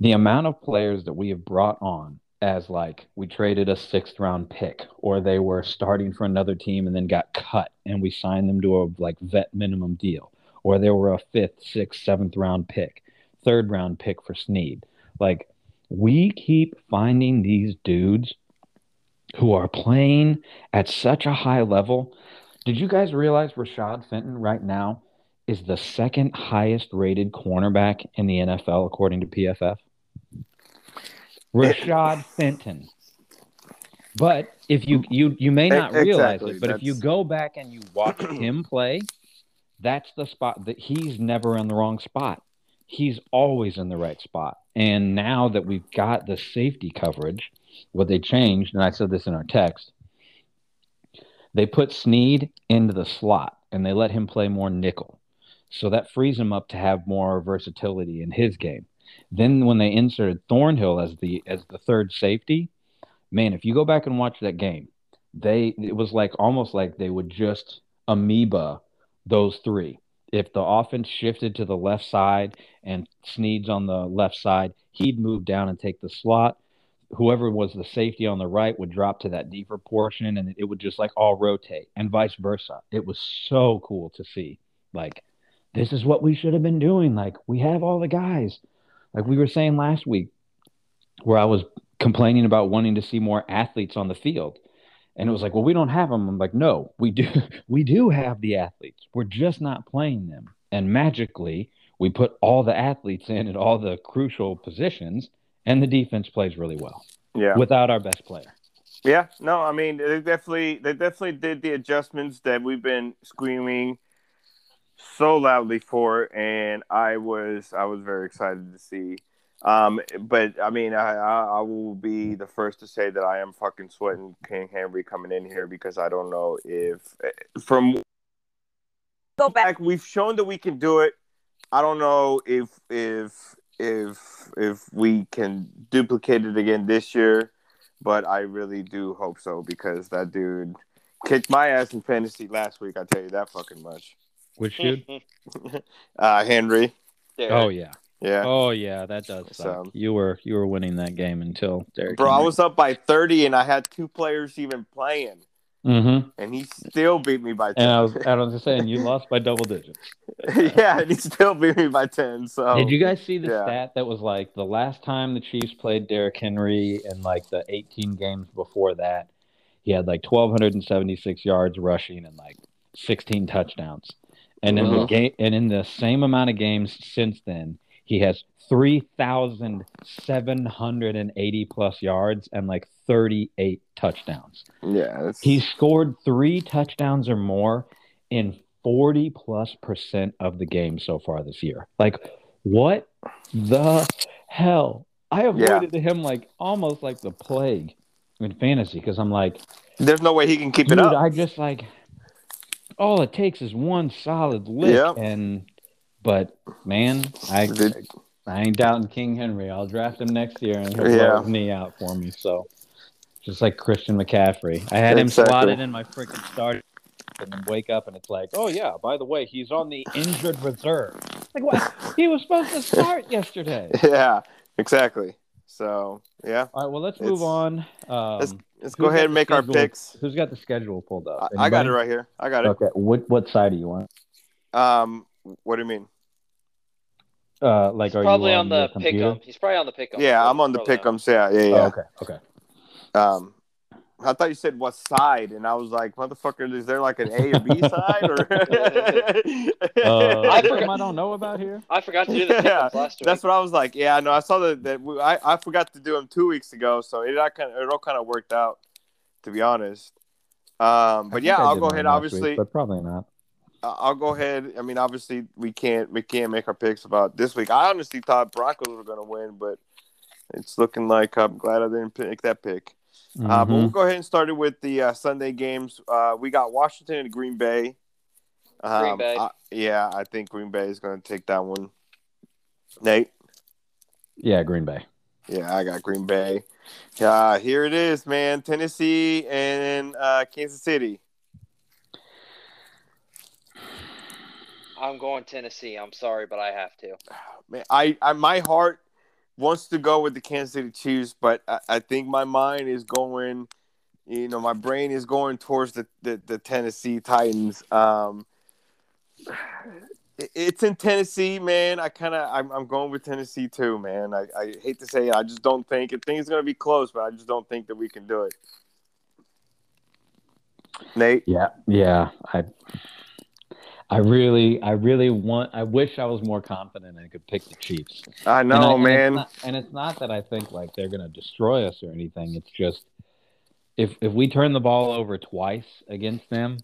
The amount of players that we have brought on as like we traded a sixth round pick or they were starting for another team and then got cut and we signed them to a like vet minimum deal or they were a fifth sixth seventh round pick third round pick for sneed like we keep finding these dudes who are playing at such a high level did you guys realize rashad fenton right now is the second highest rated cornerback in the nfl according to pff eh. Rashad Fenton. But if you you you may eh, not realize exactly. it, but that's... if you go back and you watch him play, that's the spot that he's never in the wrong spot. He's always in the right spot. And now that we've got the safety coverage, what they changed, and I said this in our text, they put Sneed into the slot and they let him play more nickel. So that frees him up to have more versatility in his game. Then when they inserted Thornhill as the as the third safety, man, if you go back and watch that game, they it was like almost like they would just amoeba those three. If the offense shifted to the left side and Sneed's on the left side, he'd move down and take the slot. Whoever was the safety on the right would drop to that deeper portion and it would just like all rotate and vice versa. It was so cool to see. Like, this is what we should have been doing. Like, we have all the guys. Like we were saying last week, where I was complaining about wanting to see more athletes on the field. And it was like, well, we don't have them. I'm like, no, we do. We do have the athletes. We're just not playing them. And magically, we put all the athletes in at all the crucial positions, and the defense plays really well. Yeah. Without our best player. Yeah. No, I mean, they definitely they definitely did the adjustments that we've been screaming so loudly for, and I was I was very excited to see. Um, but I mean, I, I, I will be the first to say that I am fucking sweating King Henry coming in here because I don't know if from go back we've shown that we can do it. I don't know if if if if we can duplicate it again this year, but I really do hope so because that dude kicked my ass in fantasy last week. I tell you that fucking much. Which dude? uh, Henry. Oh yeah. Yeah. Oh yeah, that does suck. So, you were you were winning that game until Derrick. Bro, Henry. I was up by thirty and I had two players even playing. Mm-hmm. And he still beat me by 10. And I was, I was just saying, you lost by double digits. yeah, and he still beat me by 10. So Did you guys see the yeah. stat that was like the last time the Chiefs played Derrick Henry and like the 18 games before that, he had like 1,276 yards rushing and like 16 touchdowns. And in mm-hmm. the game, and in the same amount of games since then, he has 3,780 plus yards and like 38 touchdowns. Yeah. He scored three touchdowns or more in 40 plus percent of the game so far this year. Like, what the hell? I avoided yeah. him like almost like the plague in fantasy because I'm like, there's no way he can keep it up. I just like all it takes is one solid lick, yep. and but man, I I ain't doubting King Henry. I'll draft him next year, and he'll yeah. knee out for me. So just like Christian McCaffrey, I had exactly. him slotted in my freaking start, and then wake up and it's like, oh yeah, by the way, he's on the injured reserve. Like what? he was supposed to start yesterday. Yeah, exactly. So yeah. All right. Well, let's move on. Um, let's, let's go ahead and make schedule, our picks. Who's got the schedule pulled up? I, I got it right here. I got it. Okay. What what side do you want? Um. What do you mean? Uh, like, He's are probably you on, on the pick'em. He's probably on the pick'em. Yeah, I'm on the pick'ems. Yeah, yeah, yeah. Oh, okay, okay. Um, I thought you said what side, and I was like, "Motherfucker, is there like an A or B side?" Or uh, I, forgot, I don't know about here. I forgot to do the yeah, last week. That's what I was like. Yeah, no, I saw that. That I, I forgot to do them two weeks ago, so it all kind of it all kind of worked out, to be honest. Um, but yeah, I'll go ahead. Obviously, week, but probably not. I'll go ahead. I mean, obviously, we can't we can't make our picks about this week. I honestly thought Broncos were going to win, but it's looking like I'm glad I didn't pick that pick. Mm-hmm. Uh, but we'll mm-hmm. go ahead and start it with the uh, Sunday games. Uh, we got Washington and Green Bay. Um, Green Bay. I, yeah, I think Green Bay is going to take that one. Nate. Yeah, Green Bay. Yeah, I got Green Bay. Uh, here it is, man. Tennessee and uh, Kansas City. I'm going Tennessee. I'm sorry, but I have to. Man, I, I my heart wants to go with the Kansas City Chiefs, but I, I, think my mind is going, you know, my brain is going towards the, the, the Tennessee Titans. Um, it's in Tennessee, man. I kind of I'm, I'm, going with Tennessee too, man. I, I hate to say it, I just don't think it. Think it's going to be close, but I just don't think that we can do it. Nate, yeah, yeah, I I really, I really want. I wish I was more confident and could pick the Chiefs. I know, and I, man. And it's, not, and it's not that I think like they're going to destroy us or anything. It's just if if we turn the ball over twice against them,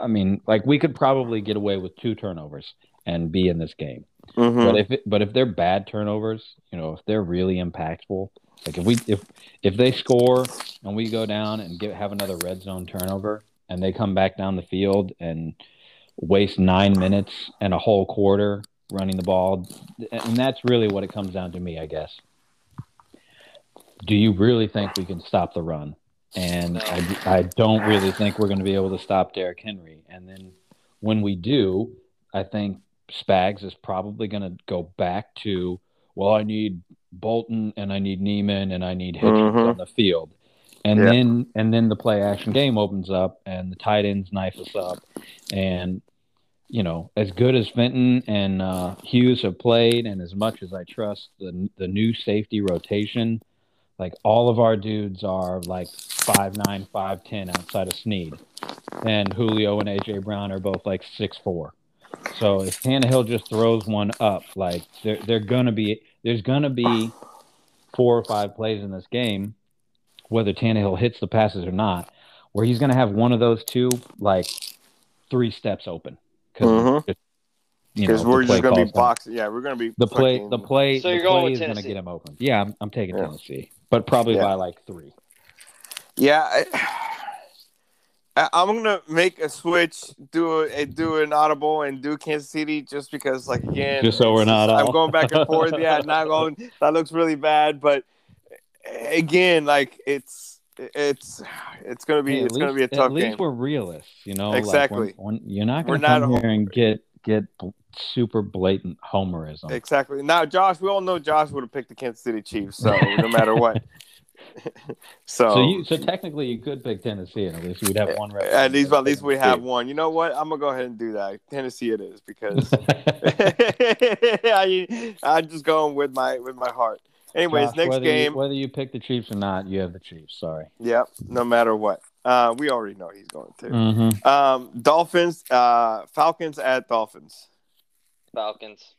I mean, like we could probably get away with two turnovers and be in this game. Mm-hmm. But if it, but if they're bad turnovers, you know, if they're really impactful, like if we if if they score and we go down and get have another red zone turnover and they come back down the field and waste nine minutes and a whole quarter running the ball. And that's really what it comes down to me, I guess. Do you really think we can stop the run? And I, I don't really think we're going to be able to stop Derrick Henry. And then when we do, I think Spags is probably going to go back to, well, I need Bolton and I need Niemann and I need Hitchens mm-hmm. on the field. And yeah. then and then the play action game opens up and the tight ends knife us up. And you know, as good as Fenton and uh, Hughes have played, and as much as I trust the the new safety rotation, like all of our dudes are like five nine, five ten outside of Sneed, and Julio and AJ Brown are both like six four. So if Tannehill just throws one up, like they're they're gonna be there's gonna be four or five plays in this game, whether Tannehill hits the passes or not, where he's gonna have one of those two like three steps open because mm-hmm. we're just gonna be boxing. Yeah, we're gonna be the play. The play. So you're going play is gonna get him open. Yeah, I'm, I'm taking yeah. Tennessee, but probably yeah. by like three. Yeah. I, I'm gonna make a switch, do a, do an audible, and do Kansas City just because, like again, just so we're not. I'm going back and forth. yeah, not going. That looks really bad, but again, like it's it's it's gonna be hey, it's least, gonna be a tough at least game. We're realists, you know. Exactly. Like when, when you're not gonna we're come not here and get get super blatant homerism. Exactly. Now, Josh, we all know Josh would have picked the Kansas City Chiefs, so no matter what. so, so, you, so technically, you could pick Tennessee, and at least we'd have one. At least, at least we have one. You know what? I'm gonna go ahead and do that. Tennessee, it is because I, I'm just going with my with my heart. Anyways, Josh, next whether game. You, whether you pick the Chiefs or not, you have the Chiefs. Sorry. Yep. No matter what. Uh, we already know he's going to. Mm-hmm. Um, Dolphins, uh, Falcons at Dolphins. Falcons.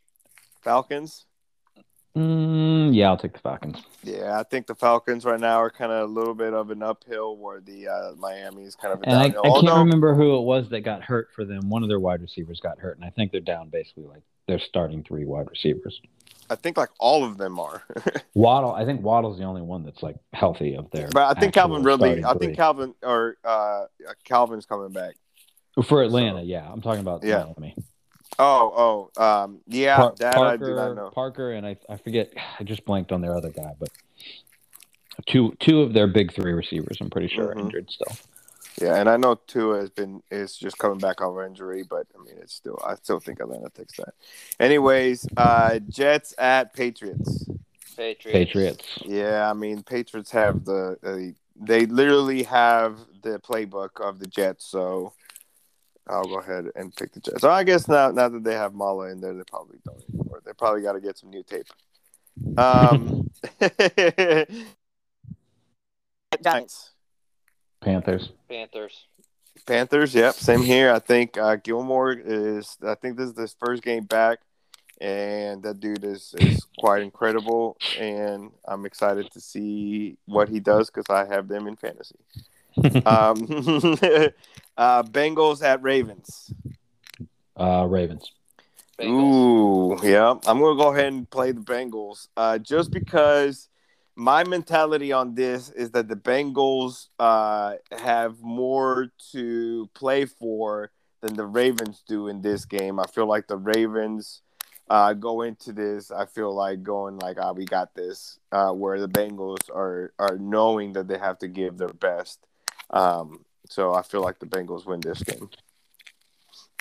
Falcons. Mm, yeah, I'll take the Falcons. Yeah, I think the Falcons right now are kind of a little bit of an uphill, where the uh, Miami is kind of. and I, I, can't Although, remember who it was that got hurt for them. One of their wide receivers got hurt, and I think they're down basically like they're starting three wide receivers. I think like all of them are. Waddle, I think Waddle's the only one that's like healthy up there. But I think Calvin really, I think Calvin or uh, Calvin's coming back for Atlanta. So, yeah, I'm talking about yeah. Miami. Oh, oh, um, yeah, Par- that Parker, I do not know. Parker and I, I forget. I just blanked on their other guy, but two two of their big three receivers, I'm pretty sure, mm-hmm. injured still. Yeah, and I know Tua has been is just coming back off injury, but I mean, it's still I still think Atlanta takes that. Anyways, uh, Jets at Patriots. Patriots. Patriots. Yeah, I mean, Patriots have the uh, they literally have the playbook of the Jets, so I'll go ahead and pick the Jets. So I guess now now that they have Mala in there, they probably don't anymore. They probably got to get some new tape. Um, Giants. Panthers. Panthers. Panthers. Yep. Same here. I think uh, Gilmore is. I think this is his first game back, and that dude is is quite incredible. And I'm excited to see what he does because I have them in fantasy. Um, uh, Bengals at Ravens. Uh, Ravens. Bengals. Ooh, yeah. I'm gonna go ahead and play the Bengals. Uh, just because my mentality on this is that the Bengals uh, have more to play for than the Ravens do in this game. I feel like the Ravens uh, go into this. I feel like going like, "Ah, oh, we got this," uh, where the Bengals are are knowing that they have to give their best. Um, so I feel like the Bengals win this game.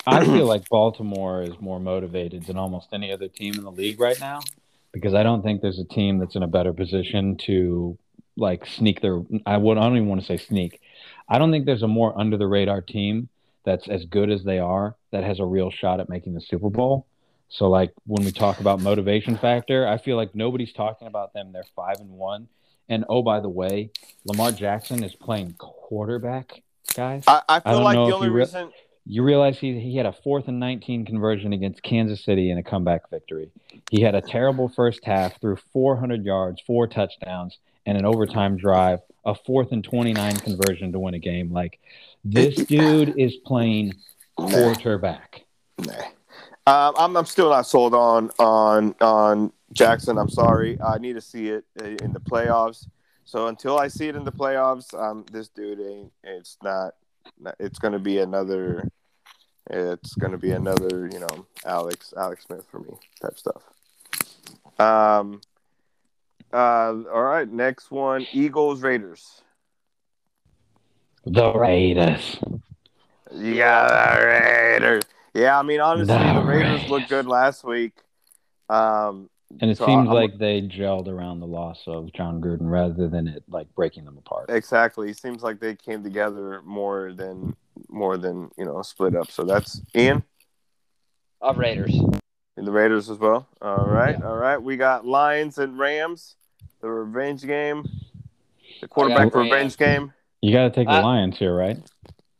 I feel like Baltimore is more motivated than almost any other team in the league right now because I don't think there's a team that's in a better position to like sneak their. I would. I don't even want to say sneak. I don't think there's a more under the radar team that's as good as they are that has a real shot at making the Super Bowl. So like when we talk about motivation factor, I feel like nobody's talking about them. They're five and one. And oh, by the way, Lamar Jackson is playing quarterback, guys. I, I feel I like the only re- reason you realize he he had a fourth and 19 conversion against Kansas City in a comeback victory. He had a terrible first half, threw 400 yards, four touchdowns, and an overtime drive, a fourth and 29 conversion to win a game. Like this dude is playing quarterback. Nah. Um, I'm I'm still not sold on on on Jackson. I'm sorry. I need to see it in the playoffs. So until I see it in the playoffs, um, this dude ain't. It's not. It's going to be another it's going to be another, you know, Alex Alex Smith for me type stuff. Um. Uh. All right. Next one: Eagles Raiders. The Raiders. Yeah, the Raiders. Yeah, I mean, honestly, the, the Raiders, Raiders looked good last week. Um, and it so seems I'm, like they gelled around the loss of Jon Gruden rather than it like breaking them apart. Exactly. It seems like they came together more than more than you know split up. So that's Ian. Of Raiders. And the Raiders as well. All right, yeah. all right. We got Lions and Rams, the revenge game, the quarterback revenge game. You got to take the I, Lions here, right?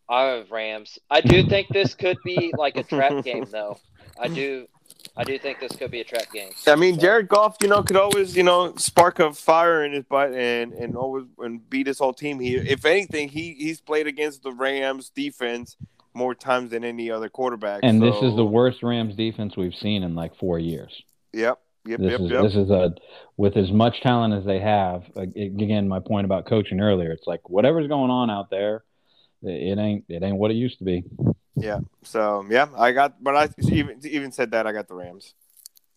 I have Rams. I do think this could be like a trap game, though. I do. I do think this could be a trap game. I mean, so. Jared Goff, you know, could always, you know, spark a fire in his butt and and always and beat his whole team. He, if anything, he he's played against the Rams defense more times than any other quarterback. And so. this is the worst Rams defense we've seen in like four years. Yep. Yep, this yep, is yep. this is a with as much talent as they have. Again, my point about coaching earlier. It's like whatever's going on out there, it ain't it ain't what it used to be. Yeah. So yeah, I got, but I even even said that I got the Rams.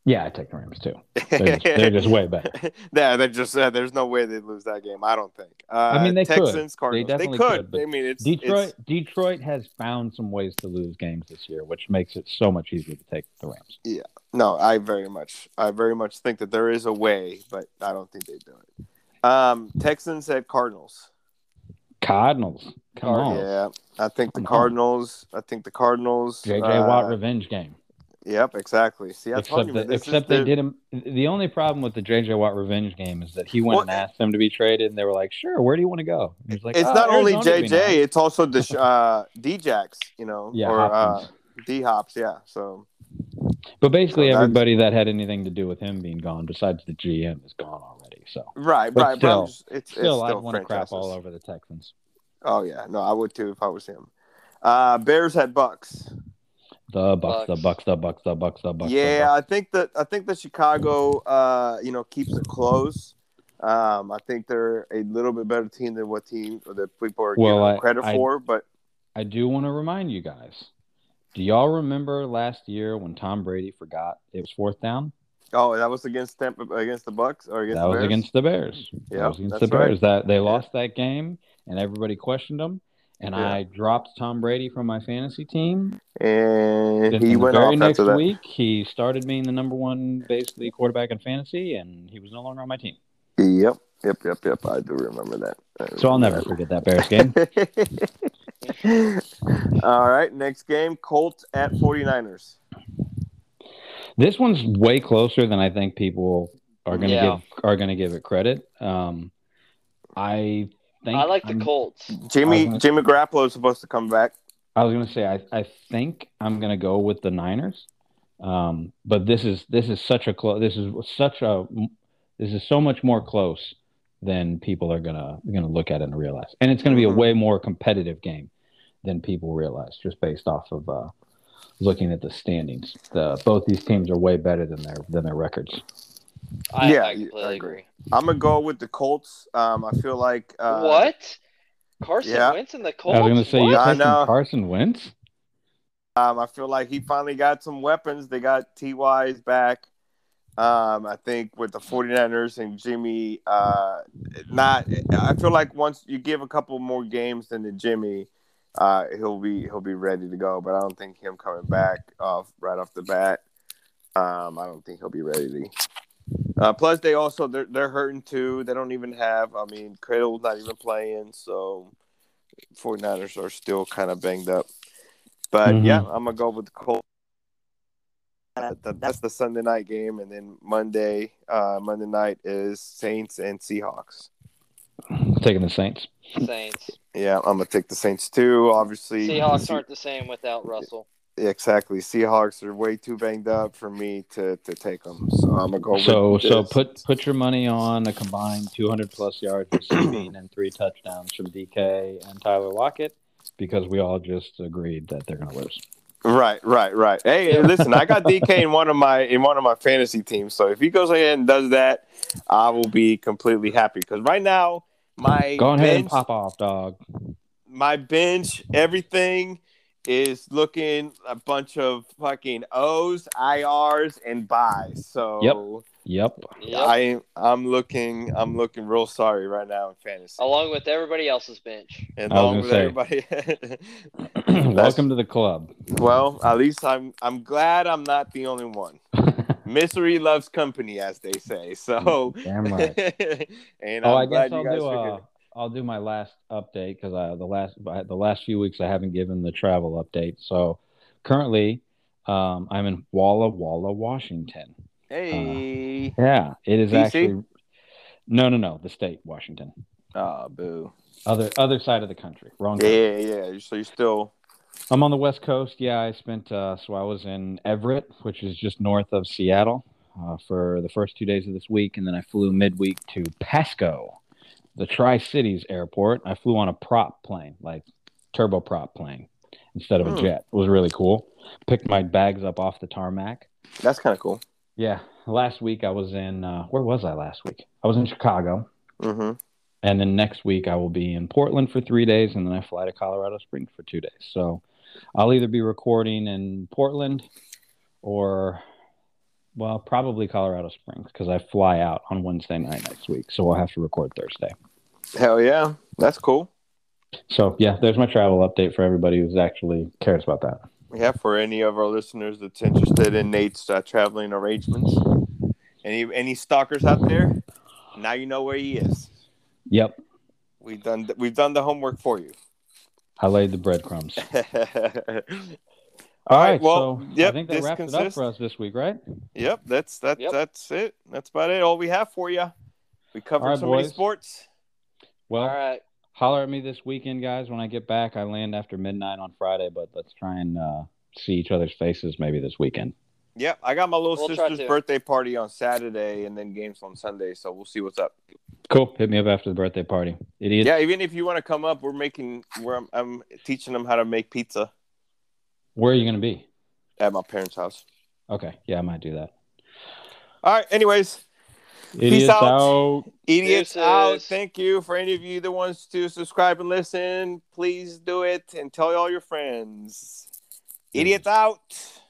Yeah, I take the Rams too. They're just, they're just way better. yeah, they're just uh, there's no way they'd lose that game. I don't think. Uh, I mean, they Texans, could. Cardinals, they, they could. could I mean, it's Detroit. It's... Detroit has found some ways to lose games this year, which makes it so much easier to take the Rams. Yeah. No, I very much, I very much think that there is a way, but I don't think they do it. Um, Texans at Cardinals. Cardinals. Come on. Yeah, I think the Cardinals. I think the Cardinals. JJ uh, Watt revenge game. Yep, exactly. See, I except, you, the, except they the... did him. The only problem with the JJ Watt revenge game is that he went well, and asked them to be traded, and they were like, "Sure, where do you want to go?" Like, it's oh, not only JJ; it's also the uh, Djax, you know, yeah, or uh, D Hops, yeah. So, but basically, so everybody that had anything to do with him being gone, besides the GM, is gone already. So, right, but right, still, just, it's, still, I want to crap all over the Texans. Oh yeah, no, I would too if I was him. Uh, Bears had Bucks. The Bucks, the Bucks, the Bucks, the Bucks, the Bucks. Yeah, I think that I think that Chicago, uh, you know, keeps it close. Um, I think they're a little bit better team than what team that people are well, giving I, credit I, for. But I do want to remind you guys. Do y'all remember last year when Tom Brady forgot it was fourth down? Oh, that was against Tampa, against the Bucks or against that was against the Bears. Yeah, that was against the Bears. Right. That they yeah. lost that game, and everybody questioned them and yeah. I dropped Tom Brady from my fantasy team. And then he went very off next after that. week. He started being the number one, basically quarterback in fantasy, and he was no longer on my team. Yep, yep, yep, yep. I do remember that. Remember so I'll never that. forget that Bears game. All right, next game Colts at 49ers. This one's way closer than I think people are going to yeah. give are going to give it credit. Um, I think I like the I'm, Colts. Jimmy gonna, Jimmy Garoppolo is supposed to come back. I was going to say I, I think I'm going to go with the Niners. Um, but this is this is such a close. This is such a this is so much more close than people are gonna gonna look at it and realize. And it's going to be a mm-hmm. way more competitive game than people realize, just based off of uh, looking at the standings. The, both these teams are way better than their than their records. I, yeah, I completely agree. I'm gonna go with the Colts. Um, I feel like uh, what Carson yeah. Wentz and the Colts. I was gonna say what? you I know. Carson Wentz. Um, I feel like he finally got some weapons. They got Ty's back. Um, I think with the 49ers and Jimmy, uh, not. I feel like once you give a couple more games than the Jimmy, uh, he'll be he'll be ready to go. But I don't think him coming back off right off the bat. Um, I don't think he'll be ready to uh, plus, they also they're they're hurting too. They don't even have. I mean, Kittle's not even playing, so 49ers are still kind of banged up. But mm-hmm. yeah, I'm gonna go with the Colts. That's the Sunday night game, and then Monday, uh, Monday night is Saints and Seahawks. Taking the Saints. Saints. Yeah, I'm gonna take the Saints too. Obviously, Seahawks aren't the same without Russell. Exactly. Seahawks are way too banged up for me to, to take them. So I'm gonna go. So so put put your money on a combined 200 plus yards receiving and three touchdowns from DK and Tyler Lockett because we all just agreed that they're gonna lose. Right, right, right. Hey, listen, I got DK in one of my in one of my fantasy teams. So if he goes ahead and does that, I will be completely happy. Because right now, my go ahead bench, and pop off, dog. My bench, everything is looking a bunch of fucking O's, IRs, and byes. So yep, yep. I I'm looking I'm looking real sorry right now in fantasy. Along with everybody else's bench. And along with say, everybody. welcome to the club. Well, at least I'm I'm glad I'm not the only one. Misery loves company, as they say. So damn right. and oh, I'm I guess I'll do. Uh, I'll do my last update because the last the last few weeks I haven't given the travel update. So currently, um, I'm in Walla Walla, Washington. Hey, uh, yeah, it is DC? actually no, no, no, the state, Washington. Ah, oh, boo. Other other side of the country. Wrong. Yeah, yeah, yeah. So you're still. I'm on the west coast. Yeah, I spent. Uh, so I was in Everett, which is just north of Seattle, uh, for the first two days of this week, and then I flew midweek to Pasco, the Tri Cities airport. I flew on a prop plane, like turboprop plane, instead of a hmm. jet. It was really cool. Picked my bags up off the tarmac. That's kind of cool. Yeah. Last week I was in, uh, where was I last week? I was in Chicago. Mm-hmm. And then next week I will be in Portland for three days, and then I fly to Colorado Springs for two days. So I'll either be recording in Portland or well, probably Colorado Springs because I fly out on Wednesday night next week, so we'll have to record Thursday. Hell yeah, that's cool. So yeah, there's my travel update for everybody who's actually cares about that. Yeah, for any of our listeners that's interested in Nate's uh, traveling arrangements, any any stalkers out there, now you know where he is. Yep. We've done we've done the homework for you. I laid the breadcrumbs. All right. Well, so yep, I think that wraps consists... it up for us this week, right? Yep. That's that. Yep. That's it. That's about it. All we have for you. We covered right, so boys. many sports. Well, all right. Holler at me this weekend, guys. When I get back, I land after midnight on Friday, but let's try and uh, see each other's faces maybe this weekend. Yep, I got my little we'll sister's birthday party on Saturday, and then games on Sunday. So we'll see what's up. Cool. Hit me up after the birthday party. Idiot. Yeah, even if you want to come up, we're making. Where I'm, I'm teaching them how to make pizza. Where are you going to be? At my parents' house. Okay. Yeah, I might do that. All right. Anyways, Idiots Peace out. out. Idiots Deuces. out. Thank you for any of you that wants to subscribe and listen. Please do it and tell all your friends. Idiots out.